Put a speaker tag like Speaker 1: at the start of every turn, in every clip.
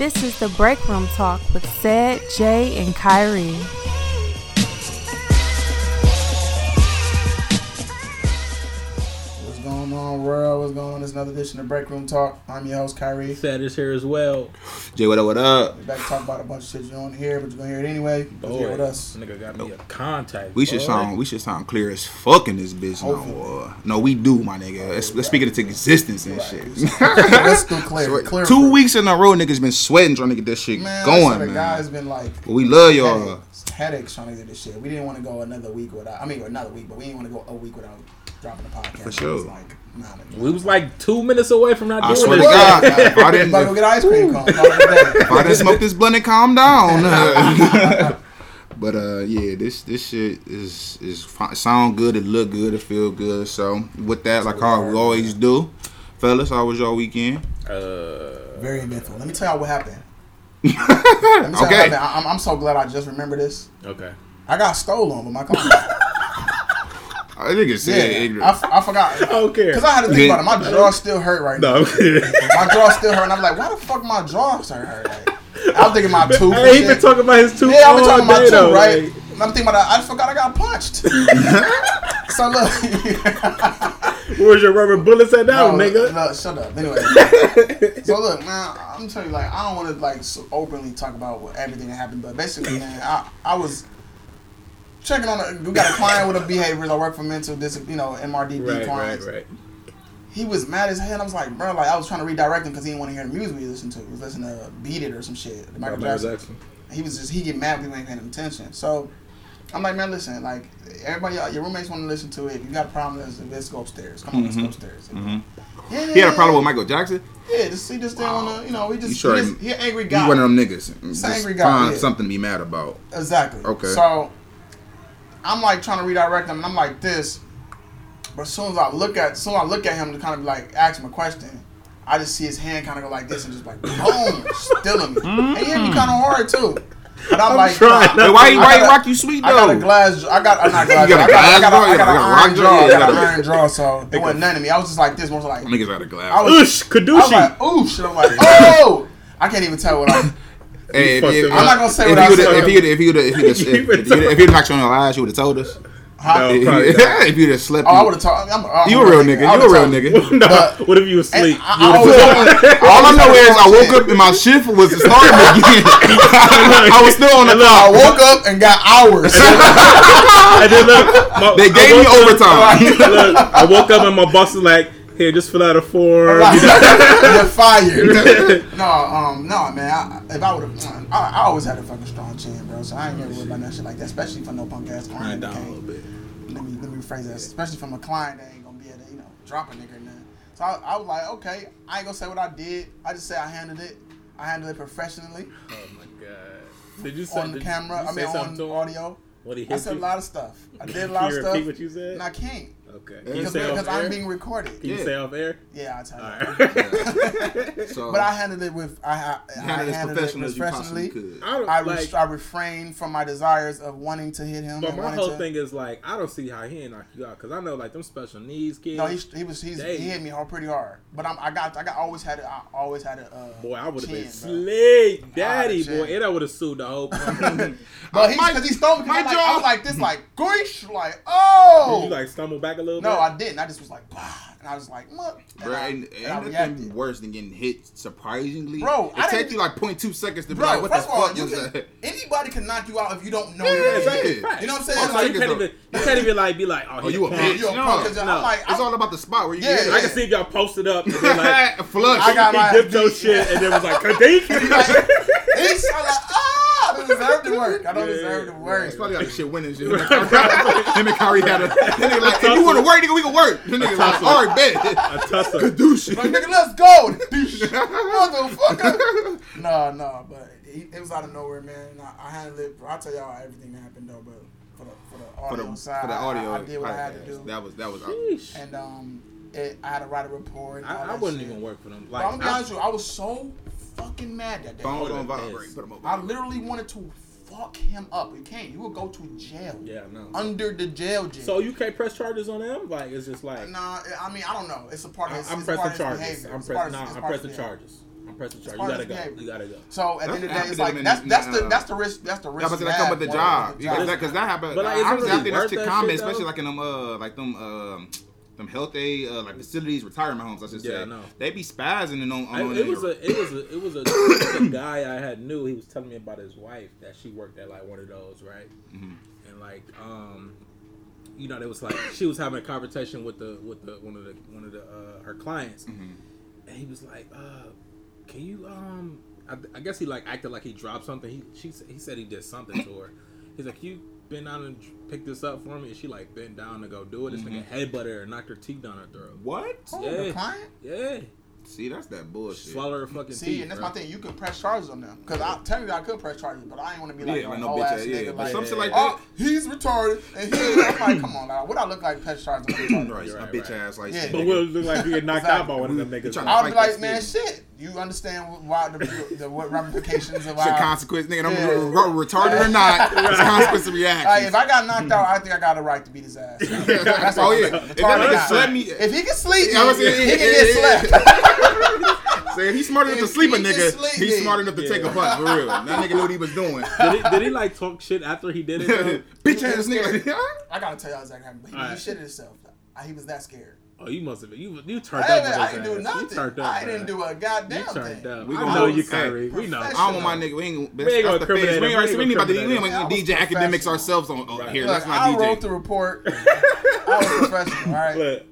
Speaker 1: This is the Break Room Talk with Said, Jay, and Kyrie.
Speaker 2: It's another edition of Break Room Talk. I'm your host, Kyrie.
Speaker 3: Sad is here as well.
Speaker 4: Jay, what up? What up?
Speaker 2: We're back to talk about a bunch of shit you don't hear, but you're gonna hear it anyway. Because you're with us.
Speaker 3: Nigga got me a contact.
Speaker 4: We should
Speaker 3: boy.
Speaker 4: sound we should sound clear as fuck in this bitch. No,
Speaker 2: Hopefully.
Speaker 4: no, we do, my nigga. Let's, let's speak it into existence and shit.
Speaker 2: Let's do clear. clear
Speaker 4: Two
Speaker 2: for-
Speaker 4: weeks in a row, niggas been sweating trying to get this shit
Speaker 2: Man,
Speaker 4: going,
Speaker 2: the
Speaker 4: man.
Speaker 2: guy's been like.
Speaker 4: But we love y'all.
Speaker 2: Headaches, headaches trying to get this shit. We didn't want to go another week without. I mean, another week, but we didn't want to go a week without dropping the podcast.
Speaker 4: For sure.
Speaker 2: It's like.
Speaker 3: We was like two minutes away from not
Speaker 4: I
Speaker 3: doing
Speaker 4: swear to God, if I didn't,
Speaker 2: go get ice cream cone. Call it a day.
Speaker 4: if I didn't smoke this blunt and calm down. but uh, yeah, this this shit is is fi- sound good. It look good. It feel good. So with that, like how we always do, fellas, how was your weekend?
Speaker 3: Uh,
Speaker 2: Very eventful. Let me tell y'all what happened.
Speaker 4: Okay.
Speaker 2: I- I'm, I'm so glad I just remember this.
Speaker 3: okay.
Speaker 2: I got stolen with my car.
Speaker 4: I think it's
Speaker 2: Yeah,
Speaker 4: ignorant.
Speaker 2: I, f- I forgot.
Speaker 3: I don't care.
Speaker 2: Cause I had to think about it. My jaw still hurt right now.
Speaker 3: No, I'm.
Speaker 2: My jaw still hurt, and I'm like, why the fuck my jaw hurt? Like, I was thinking my tooth.
Speaker 3: Hey, he been talking about his tooth
Speaker 2: Yeah, I've been talking about
Speaker 3: day,
Speaker 2: tooth, right?
Speaker 3: like,
Speaker 2: I'm thinking about that. I forgot I got punched. so look,
Speaker 3: where's your rubber bullets at now,
Speaker 2: no,
Speaker 3: nigga?
Speaker 2: look, shut up. Anyway, so look, man, I'm telling you, like, I don't want to like so openly talk about what, everything that happened, but basically, man, I, I was checking on. A, we got a client with a behaviors. I work for mental dis, you know, MRDD
Speaker 3: Right, right,
Speaker 2: clients.
Speaker 3: right.
Speaker 2: he was mad as hell. I was like, bro, like I was trying to redirect him because he didn't want to hear the music we listened to. He was listening to Beat It or some shit. the Michael Jackson. He was just he get mad people ain't paying him attention. So I'm like, man, listen, like everybody, uh, your roommates want to listen to it. If you got a problem, let's, let's go upstairs. Come on, let's go mm-hmm. upstairs.
Speaker 4: Mhm.
Speaker 2: Yeah,
Speaker 4: He had a problem with Michael Jackson.
Speaker 2: Yeah, just he just didn't want to, you know, he
Speaker 4: You
Speaker 2: just,
Speaker 4: sure
Speaker 2: he, just he an angry guy.
Speaker 4: He's one of them niggas. Just
Speaker 2: angry guy,
Speaker 4: Find
Speaker 2: yeah.
Speaker 4: something to be mad about.
Speaker 2: Exactly.
Speaker 4: Okay.
Speaker 2: So I'm like trying to redirect him, and I'm like this. But as soon as I look at, soon as I look at him to kind of like ask him a question, I just see his hand kind of go like this and just like boom, stealing me. Mm-hmm. And he hit me kind of hard too. But I'm,
Speaker 3: I'm
Speaker 2: like,
Speaker 3: trying
Speaker 2: nah,
Speaker 4: why,
Speaker 2: I
Speaker 4: why
Speaker 2: got a-
Speaker 4: rock you sweet though?
Speaker 2: I got a glass. I got. I'm not glass.
Speaker 4: You got
Speaker 2: I
Speaker 4: a
Speaker 2: got. I got.
Speaker 4: glass
Speaker 2: got
Speaker 4: jaw?
Speaker 2: an
Speaker 4: got a
Speaker 2: iron
Speaker 4: rock
Speaker 2: jaw.
Speaker 4: jaw?
Speaker 2: I got
Speaker 4: got
Speaker 2: an
Speaker 4: a-
Speaker 2: iron jaw. So it wasn't nothing to me. I was just like this. More like.
Speaker 4: Niggas got a glass.
Speaker 2: I was-
Speaker 3: Oosh,
Speaker 2: I was like, oosh, and I'm like, oh. I can't even tell what I'm.
Speaker 4: Hey, if, if,
Speaker 2: I'm not gonna say
Speaker 4: if
Speaker 2: what I
Speaker 4: you would've-
Speaker 2: said.
Speaker 4: If you if you if you if
Speaker 3: You
Speaker 4: you if you if you'd knocked you on your eyes, you would have told us.
Speaker 2: Huh?
Speaker 3: No.
Speaker 4: If you-
Speaker 3: not.
Speaker 4: if you'd have slept,
Speaker 2: Oh, I would have told. I'm, I'm
Speaker 4: you a real nigga.
Speaker 2: I
Speaker 4: You a real nigga.
Speaker 3: no,
Speaker 2: But-
Speaker 3: what if you was asleep?
Speaker 2: I-
Speaker 3: You
Speaker 2: I
Speaker 3: would've
Speaker 2: always-
Speaker 4: All I know is I woke up and my shift was starting again. I was still on the
Speaker 3: And look,
Speaker 2: I woke up and got hours.
Speaker 3: And then look, my-
Speaker 4: They gave me overtime.
Speaker 3: Look, I woke up and my boss was like, "Here, just fill out a form."
Speaker 2: Like, You're fired. no, um, no, man. I, if I would have, I, I always had a fucking strong chin, bro. So I ain't never worried about that shit like that, especially for no punk ass
Speaker 3: Turn
Speaker 2: client.
Speaker 3: down a little bit.
Speaker 2: Rephrase that. Especially from a client that ain't gonna be able to, you know, drop a nigga or nothing. So I, I was like, okay, I ain't gonna say what I did. I just say I handled it. I handled it professionally
Speaker 3: Oh my god! Did you say
Speaker 2: on the camera.
Speaker 3: You
Speaker 2: I mean, on audio.
Speaker 3: What he
Speaker 2: I said a lot of stuff. I did a
Speaker 3: Can
Speaker 2: lot
Speaker 3: you
Speaker 2: of
Speaker 3: repeat
Speaker 2: stuff.
Speaker 3: what you said?
Speaker 2: And I can't
Speaker 3: Okay. Can
Speaker 2: because, because? I'm being recorded.
Speaker 3: Can you
Speaker 4: Yeah.
Speaker 3: say off air?
Speaker 2: Yeah, I'll tell you.
Speaker 3: Alright.
Speaker 4: So,
Speaker 2: But I handled it with I, I, I
Speaker 4: handled it
Speaker 2: handled
Speaker 4: professional
Speaker 2: it
Speaker 4: as you possibly
Speaker 2: professionally.
Speaker 3: I don't
Speaker 2: I,
Speaker 3: like.
Speaker 2: res- I refrained from my desires of wanting to hit him.
Speaker 3: but my whole
Speaker 2: to,
Speaker 3: thing is like, I don't see how he ain't knock you out because I know like them special needs kids.
Speaker 2: No, he, he was he's,
Speaker 3: They-
Speaker 2: he hit me hard, pretty hard. But I'm, I got I got always had a, I always had a uh,
Speaker 3: boy, I would have been
Speaker 2: bro.
Speaker 3: slick, daddy, boy,
Speaker 2: shit.
Speaker 3: and I would have sued the whole.
Speaker 2: But he because he stole me. 'cause
Speaker 4: my
Speaker 2: like,
Speaker 4: jaw-
Speaker 2: like this like goish like oh.
Speaker 3: Did you like stumble back a little
Speaker 2: no,
Speaker 3: bit?
Speaker 2: I didn't. I just was like, bah, and I was like, what? And
Speaker 4: Bro,
Speaker 2: I,
Speaker 4: ain't,
Speaker 2: and I
Speaker 4: ain't
Speaker 2: reacted.
Speaker 4: nothing worse than getting hit surprisingly.
Speaker 2: Bro, I
Speaker 4: it take
Speaker 2: didn't-
Speaker 4: you like 0.2 seconds to be
Speaker 2: Bro,
Speaker 4: like, what the
Speaker 2: first of all,
Speaker 4: fuck
Speaker 2: you
Speaker 4: was
Speaker 2: can,
Speaker 4: that?
Speaker 2: anybody can knock you out if you don't know
Speaker 4: Yeah,
Speaker 2: you're
Speaker 4: exactly.
Speaker 2: You know what I'm saying?
Speaker 4: Also,
Speaker 3: Like, you can't
Speaker 4: it's
Speaker 3: even you can't even like be like, oh,
Speaker 4: Oh, you a
Speaker 3: punk.
Speaker 4: bitch.
Speaker 2: You a
Speaker 4: No,
Speaker 3: no.
Speaker 2: I'm like,
Speaker 4: It's
Speaker 2: I'm,
Speaker 4: all about the spot where you
Speaker 2: Yeah,
Speaker 4: get
Speaker 3: I can see if y'all posted up and then like
Speaker 4: Flush.
Speaker 2: I got
Speaker 3: he
Speaker 2: my-
Speaker 3: dipped your shit and then was like, Kadink.
Speaker 2: East, I'm like, ah, I don't deserve to work. I don't
Speaker 3: Yeah,
Speaker 2: deserve to work.
Speaker 4: It's probably like the shit winning shit. Him and Kyrie had a. Then nigga like, if you want to work, nigga, we can work. Then nigga like, all right, bet.
Speaker 3: a tussle.
Speaker 4: Douche.
Speaker 2: Like, nigga, let's go. Motherfucker. no, no, but it, it was out of nowhere, man. I, I handled it. I'll tell y'all everything that happened, though, but for the, for the
Speaker 4: For
Speaker 2: audio
Speaker 4: the,
Speaker 2: side,
Speaker 4: for the audio,
Speaker 2: I, I did what I, had to do.
Speaker 4: That was that was.
Speaker 3: Sheesh.
Speaker 2: and um, it, I had to write a report.
Speaker 3: I, I wouldn't
Speaker 2: shit.
Speaker 3: even work for them.
Speaker 2: But
Speaker 3: Like,
Speaker 2: I'm gonna be
Speaker 3: I-
Speaker 2: honest with you, I was so fucking mad that day.
Speaker 4: Phone on vibrate. Put him over.
Speaker 2: I literally wanted to fuck him up. You can't. You will go to jail.
Speaker 3: yeah, no.
Speaker 2: Under the jail jail.
Speaker 3: So you can't press charges on them? Like it's just like
Speaker 2: Nah, I mean, I don't know. It's a part of
Speaker 3: I,
Speaker 2: his.
Speaker 3: I'm
Speaker 2: it's part
Speaker 3: pressing
Speaker 2: of his
Speaker 3: charges.
Speaker 2: behavior.
Speaker 3: I'm
Speaker 2: It's part
Speaker 3: pressing.
Speaker 2: of-
Speaker 3: Nah, I'm
Speaker 2: part
Speaker 3: pressing charges. I'm pressing charge. You gotta go.
Speaker 2: behavior.
Speaker 3: You gotta go.
Speaker 2: So at the end of the day,
Speaker 4: That's
Speaker 2: it's like that's that's the
Speaker 4: uh,
Speaker 2: that's the risk that's the
Speaker 4: Yeah,
Speaker 2: risk.
Speaker 4: but
Speaker 2: you
Speaker 4: that come with the job. Because that, 'cause that happened.
Speaker 3: But, like, is it
Speaker 4: honestly, I
Speaker 3: really
Speaker 4: think that's
Speaker 3: worth
Speaker 4: too
Speaker 3: that
Speaker 4: common,
Speaker 3: shit,
Speaker 4: especially
Speaker 3: though?
Speaker 4: like in them uh like them um them health aid uh like facilities, retirement homes. I should
Speaker 3: Yeah,
Speaker 4: say.
Speaker 3: Know.
Speaker 4: They be spazzing and on.
Speaker 3: I, it was a it was a it was a, it was a guy I had knew. He was telling me about his wife that she worked at like one of those, right?
Speaker 4: Mhm.
Speaker 3: And like, um, you know, it was like she was having a conversation with the with the one of the one of the uh, her clients,
Speaker 4: Mhm.
Speaker 3: and he was like, uh, "Can you um?" I, I guess he like acted like he dropped something. He she he said he did something to her. He's like, "You been down and pick this up for me?" And she like bent down to go do it. This nigga mm-hmm. headbutted her and knocked her teeth down her throat.
Speaker 4: What?
Speaker 2: Oh,
Speaker 3: Yeah.
Speaker 2: the client.
Speaker 3: Yeah,
Speaker 4: See, that's that bullshit.
Speaker 3: swallow her fucking teeth.
Speaker 2: See,
Speaker 3: teeth.
Speaker 2: and that's
Speaker 3: bro.
Speaker 2: my thing. You can press charges on them because I technically I could press charges, but I ain't want to be like
Speaker 4: Yeah,
Speaker 2: no
Speaker 4: like no bitch
Speaker 2: ass
Speaker 4: ass, yeah,
Speaker 2: nigga.
Speaker 4: but
Speaker 2: Like,
Speaker 4: some shit like
Speaker 2: oh, he's retarded, and he. I'm like, come on, now. what I look like press charges on a retarded
Speaker 4: Right,
Speaker 2: person?
Speaker 4: a bitch
Speaker 3: right.
Speaker 4: ass like
Speaker 2: Yeah.
Speaker 4: shit.
Speaker 3: But
Speaker 4: nigga.
Speaker 3: we'll look like we get knocked out by one of them
Speaker 4: We
Speaker 3: niggas.
Speaker 2: I'll be like, man,
Speaker 4: shit.
Speaker 2: Shit. You understand why the, the what ramifications of
Speaker 4: It's a
Speaker 2: our.
Speaker 4: consequence, nigga. I'm
Speaker 2: Yeah.
Speaker 4: re- retarded or not, it's a consequence of
Speaker 2: Like, if. I got knocked out, I think I got a right to beat his ass. That's
Speaker 4: Oh yeah, if
Speaker 2: Retarded or
Speaker 4: that nigga slept me,
Speaker 2: If he can sleep,
Speaker 4: Yeah, I was
Speaker 2: he,
Speaker 4: saying,
Speaker 2: he can
Speaker 4: yeah,
Speaker 2: get
Speaker 4: yeah,
Speaker 2: slept.
Speaker 4: say if he's smart enough to sleep a
Speaker 2: he
Speaker 4: nigga,
Speaker 2: sleep,
Speaker 4: he's smart enough to take a
Speaker 3: Yeah.
Speaker 4: for real. That nigga knew what he was doing.
Speaker 3: Did he, did he like talk shit after he did it?
Speaker 4: Bitch ass nigga.
Speaker 2: I gotta tell y'all exactly what happened. He,
Speaker 3: Alright.
Speaker 2: he shitted himself. He was that scared.
Speaker 3: Oh, you must have been. You you turned
Speaker 2: Hey,
Speaker 3: up.
Speaker 2: I didn't do nothing.
Speaker 3: You turned up.
Speaker 2: I didn't do a goddamn
Speaker 3: You turned
Speaker 2: thing.
Speaker 3: up.
Speaker 4: We gonna
Speaker 3: know you, Kyrie. We know.
Speaker 4: I don't want my nigga. We ain't.
Speaker 3: We ain't gonna
Speaker 4: that's
Speaker 3: incriminate
Speaker 4: We
Speaker 3: him.
Speaker 4: ain't,
Speaker 3: We
Speaker 4: we
Speaker 3: ain't
Speaker 4: ain't about to.
Speaker 3: gonna
Speaker 4: We ain't gonna
Speaker 2: him.
Speaker 4: DJ
Speaker 2: Akademiks
Speaker 4: ourselves on, on
Speaker 3: Right.
Speaker 4: here.
Speaker 2: Look,
Speaker 4: Let's not
Speaker 2: I
Speaker 4: DJ.
Speaker 2: wrote the report. I was professional, all right?
Speaker 3: Look,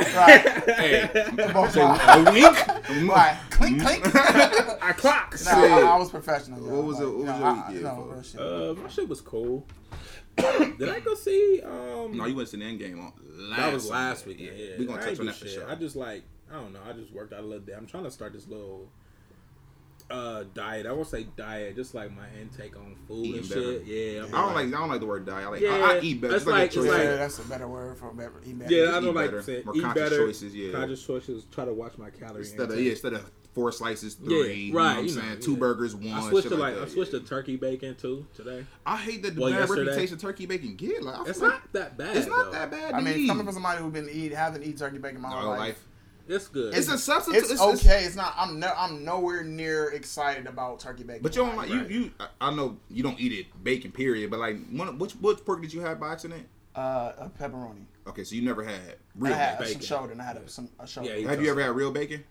Speaker 2: Right.
Speaker 4: Hey,
Speaker 2: Both
Speaker 4: say
Speaker 2: sides.
Speaker 4: a week.
Speaker 2: Right. Clink, clink.
Speaker 3: our clocks.
Speaker 2: No, I, I was professional.
Speaker 4: What was it- what was
Speaker 2: no,
Speaker 4: your week, yeah,
Speaker 2: no,
Speaker 4: for?
Speaker 2: real shit.
Speaker 3: Uh, my shit was cool. Did I go see? Um,
Speaker 4: No, you went to the end game on last.
Speaker 3: that was last
Speaker 4: Sunday.
Speaker 3: week. Yeah,
Speaker 4: we gonna
Speaker 3: I
Speaker 4: touch on that for sure.
Speaker 3: I just like I don't know. I just worked out a little bit. I'm trying to start this little uh diet. I won't say diet, just like my intake on food
Speaker 4: Eating
Speaker 3: and
Speaker 4: better.
Speaker 3: shit. Yeah, I'm
Speaker 4: I don't like. I don't like the word diet. I like.
Speaker 3: Yeah,
Speaker 4: I eat better.
Speaker 3: it's
Speaker 4: It's like,
Speaker 3: like-
Speaker 4: a choice.
Speaker 3: it's
Speaker 2: yeah, that's a better word for better. Eat better.
Speaker 3: Yeah, I don't
Speaker 4: eat
Speaker 3: like
Speaker 4: better.
Speaker 3: saying
Speaker 4: More
Speaker 3: eat
Speaker 4: conscious
Speaker 3: better.
Speaker 4: choices, yeah.
Speaker 3: Conscious choices. Try to watch my calorie
Speaker 4: instead of
Speaker 3: intake.
Speaker 4: yeah, instead of four slices,
Speaker 3: Yeah,
Speaker 4: three. you know
Speaker 3: right,
Speaker 4: what I'm
Speaker 3: you know,
Speaker 4: saying? Two
Speaker 3: yeah.
Speaker 4: burgers, one.
Speaker 3: I switched
Speaker 4: shit
Speaker 3: to like
Speaker 4: that,
Speaker 3: I switched to turkey bacon too today.
Speaker 4: I hate that the
Speaker 3: Well,
Speaker 4: bad
Speaker 3: yesterday-
Speaker 4: reputation turkey bacon get. Like, I
Speaker 3: It's
Speaker 4: feel like
Speaker 3: not that bad.
Speaker 4: it's not
Speaker 3: though.
Speaker 4: that bad.
Speaker 2: I mean,
Speaker 4: me.
Speaker 2: coming from somebody who's been eat, haven't eaten turkey bacon my
Speaker 4: My
Speaker 2: whole
Speaker 4: whole
Speaker 2: life.
Speaker 4: life.
Speaker 3: It's good.
Speaker 4: It's a substitute.
Speaker 2: It's,
Speaker 4: it's-
Speaker 2: okay. It's not. I'm no. I'm nowhere near excited about turkey bacon.
Speaker 4: But you don't like you
Speaker 2: Right.
Speaker 4: you. I- I know you don't eat it bacon. Period. But like, one, which which pork did you have by accident?
Speaker 2: uh, a pepperoni.
Speaker 4: Okay, so you never had
Speaker 2: I
Speaker 4: real
Speaker 2: had
Speaker 4: bacon.
Speaker 2: some shoulder and I had a, some a shoulder.
Speaker 3: Yeah,
Speaker 4: Have you ever had real bacon?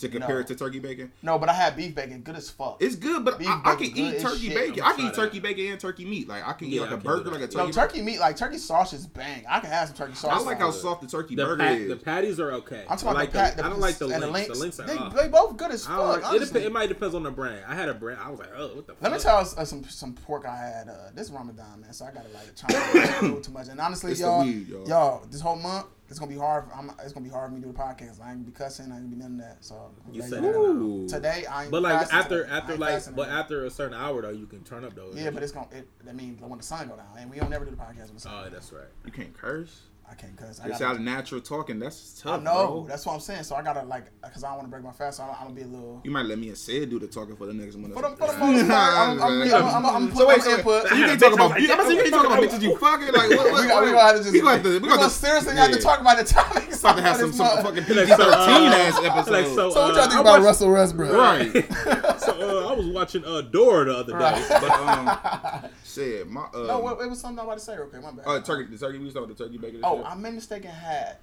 Speaker 4: To compare
Speaker 2: No.
Speaker 4: it to turkey bacon,
Speaker 2: no, but I had beef bacon. Good as fuck.
Speaker 4: it's good, but
Speaker 2: Beef
Speaker 4: I, I can eat turkey bacon.
Speaker 3: I'ma
Speaker 4: can
Speaker 3: try
Speaker 4: eat
Speaker 3: that.
Speaker 4: turkey bacon and turkey meat. Like I can
Speaker 3: Yeah,
Speaker 4: eat like a burger, like a turkey.
Speaker 2: no
Speaker 4: turkey.
Speaker 2: turkey meat, like turkey sausage, bang. I can have some turkey sauce.
Speaker 4: I
Speaker 2: sausage.
Speaker 4: like how soft the turkey
Speaker 3: the,
Speaker 4: burger
Speaker 3: pat,
Speaker 4: is.
Speaker 3: the patties are okay.
Speaker 2: I'm talking
Speaker 3: I
Speaker 2: about
Speaker 3: like
Speaker 2: the pat.
Speaker 3: I don't like the
Speaker 2: and
Speaker 3: links.
Speaker 2: the
Speaker 3: The links are.
Speaker 2: They, they both good as
Speaker 3: I
Speaker 2: fuck.
Speaker 3: like, it, dep- it might depends on the brand. I had a brand. I was like, oh, what the. Fuck?
Speaker 2: Let me tell you uh, some some pork I had. Uh, this Ramadan, man, so I gotta like try to do too much. And honestly,
Speaker 4: It's the
Speaker 2: y'all,
Speaker 4: weed, y'all.
Speaker 2: y'all, this whole month it's gonna be hard. I'm, it's gonna be hard for me to do the podcast. I ain't gonna be cussing. I ain't gonna be none of that. So
Speaker 3: You
Speaker 2: there
Speaker 3: said
Speaker 2: go.
Speaker 4: Ooh.
Speaker 2: today. I ain't
Speaker 3: But like after
Speaker 2: today.
Speaker 3: After like but
Speaker 2: today.
Speaker 3: after a certain hour though, you can turn up though.
Speaker 2: yeah, but it's gonna. It, that means when the sun go down, and we don't never do the podcast when the sun.
Speaker 3: Oh,
Speaker 2: go down.
Speaker 3: that's right.
Speaker 4: You can't curse.
Speaker 2: I can't cuss. I
Speaker 4: It's
Speaker 2: gotta,
Speaker 4: out of natural talking. That's tough.
Speaker 2: I
Speaker 4: tough,
Speaker 2: know.
Speaker 4: bro.
Speaker 2: That's what I'm saying. So I gotta like, cause I don't want to break my fast. So I'm, I'm gonna be a little.
Speaker 4: You might let me and Sid do the talking for the next one.
Speaker 2: For the, for the most part, I'm, I'm, I'm, I'm, I'm, I'm
Speaker 4: So
Speaker 2: putting
Speaker 4: wait,
Speaker 2: my
Speaker 4: so
Speaker 2: input.
Speaker 4: so you can't talk about. You, I'm saying you can't talk about bitches you fucking. Like what? what
Speaker 2: we got, we
Speaker 4: what-
Speaker 2: gonna have to just.
Speaker 4: We gonna have to. We
Speaker 2: we
Speaker 4: gonna
Speaker 2: gonna seriously have to talk about the topics.
Speaker 4: About to have some
Speaker 2: this
Speaker 4: some
Speaker 2: month.
Speaker 4: fucking
Speaker 3: Like,
Speaker 4: PG
Speaker 3: so, uh,
Speaker 4: thirteen ass episode.
Speaker 3: Like so,
Speaker 2: So what y'all
Speaker 3: uh,
Speaker 2: think
Speaker 3: I
Speaker 2: about Russell Westbrook?
Speaker 4: right.
Speaker 3: So uh, I was watching uh, Dora the other day.
Speaker 4: But shit, my uh,
Speaker 2: No, what, it was something I was about to say. Okay, my bad.
Speaker 4: oh turkey, the turkey. We was talking about the turkey bacon. and
Speaker 2: oh. I made mistaken had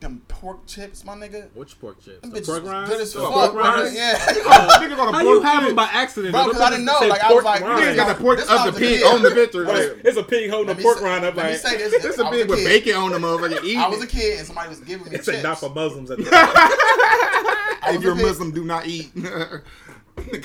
Speaker 2: them pork chips, my nigga.
Speaker 3: Which pork chips? The pork rinds?
Speaker 2: good as fuck,
Speaker 3: pork rinds?
Speaker 2: Yeah.
Speaker 4: Niggas on a
Speaker 3: How
Speaker 4: pork
Speaker 3: you have
Speaker 4: chip.
Speaker 3: them by accident?
Speaker 2: Bro,
Speaker 3: Them
Speaker 2: 'cause I didn't know, like, I was like,
Speaker 3: rinds.
Speaker 4: Niggas got the pork
Speaker 2: This
Speaker 4: of the
Speaker 2: the
Speaker 4: pig on the picture.
Speaker 3: It's, it's a pig holding a pork
Speaker 2: say-
Speaker 3: rind up
Speaker 2: let me
Speaker 3: like.
Speaker 2: say this.
Speaker 4: This
Speaker 2: I
Speaker 4: a pig with bacon on the motherfucker. Eating
Speaker 2: I was a kid, and somebody was giving me
Speaker 3: It's
Speaker 2: chips.
Speaker 3: not for Muslims at the
Speaker 2: I
Speaker 4: If you're. Muslim, do not eat.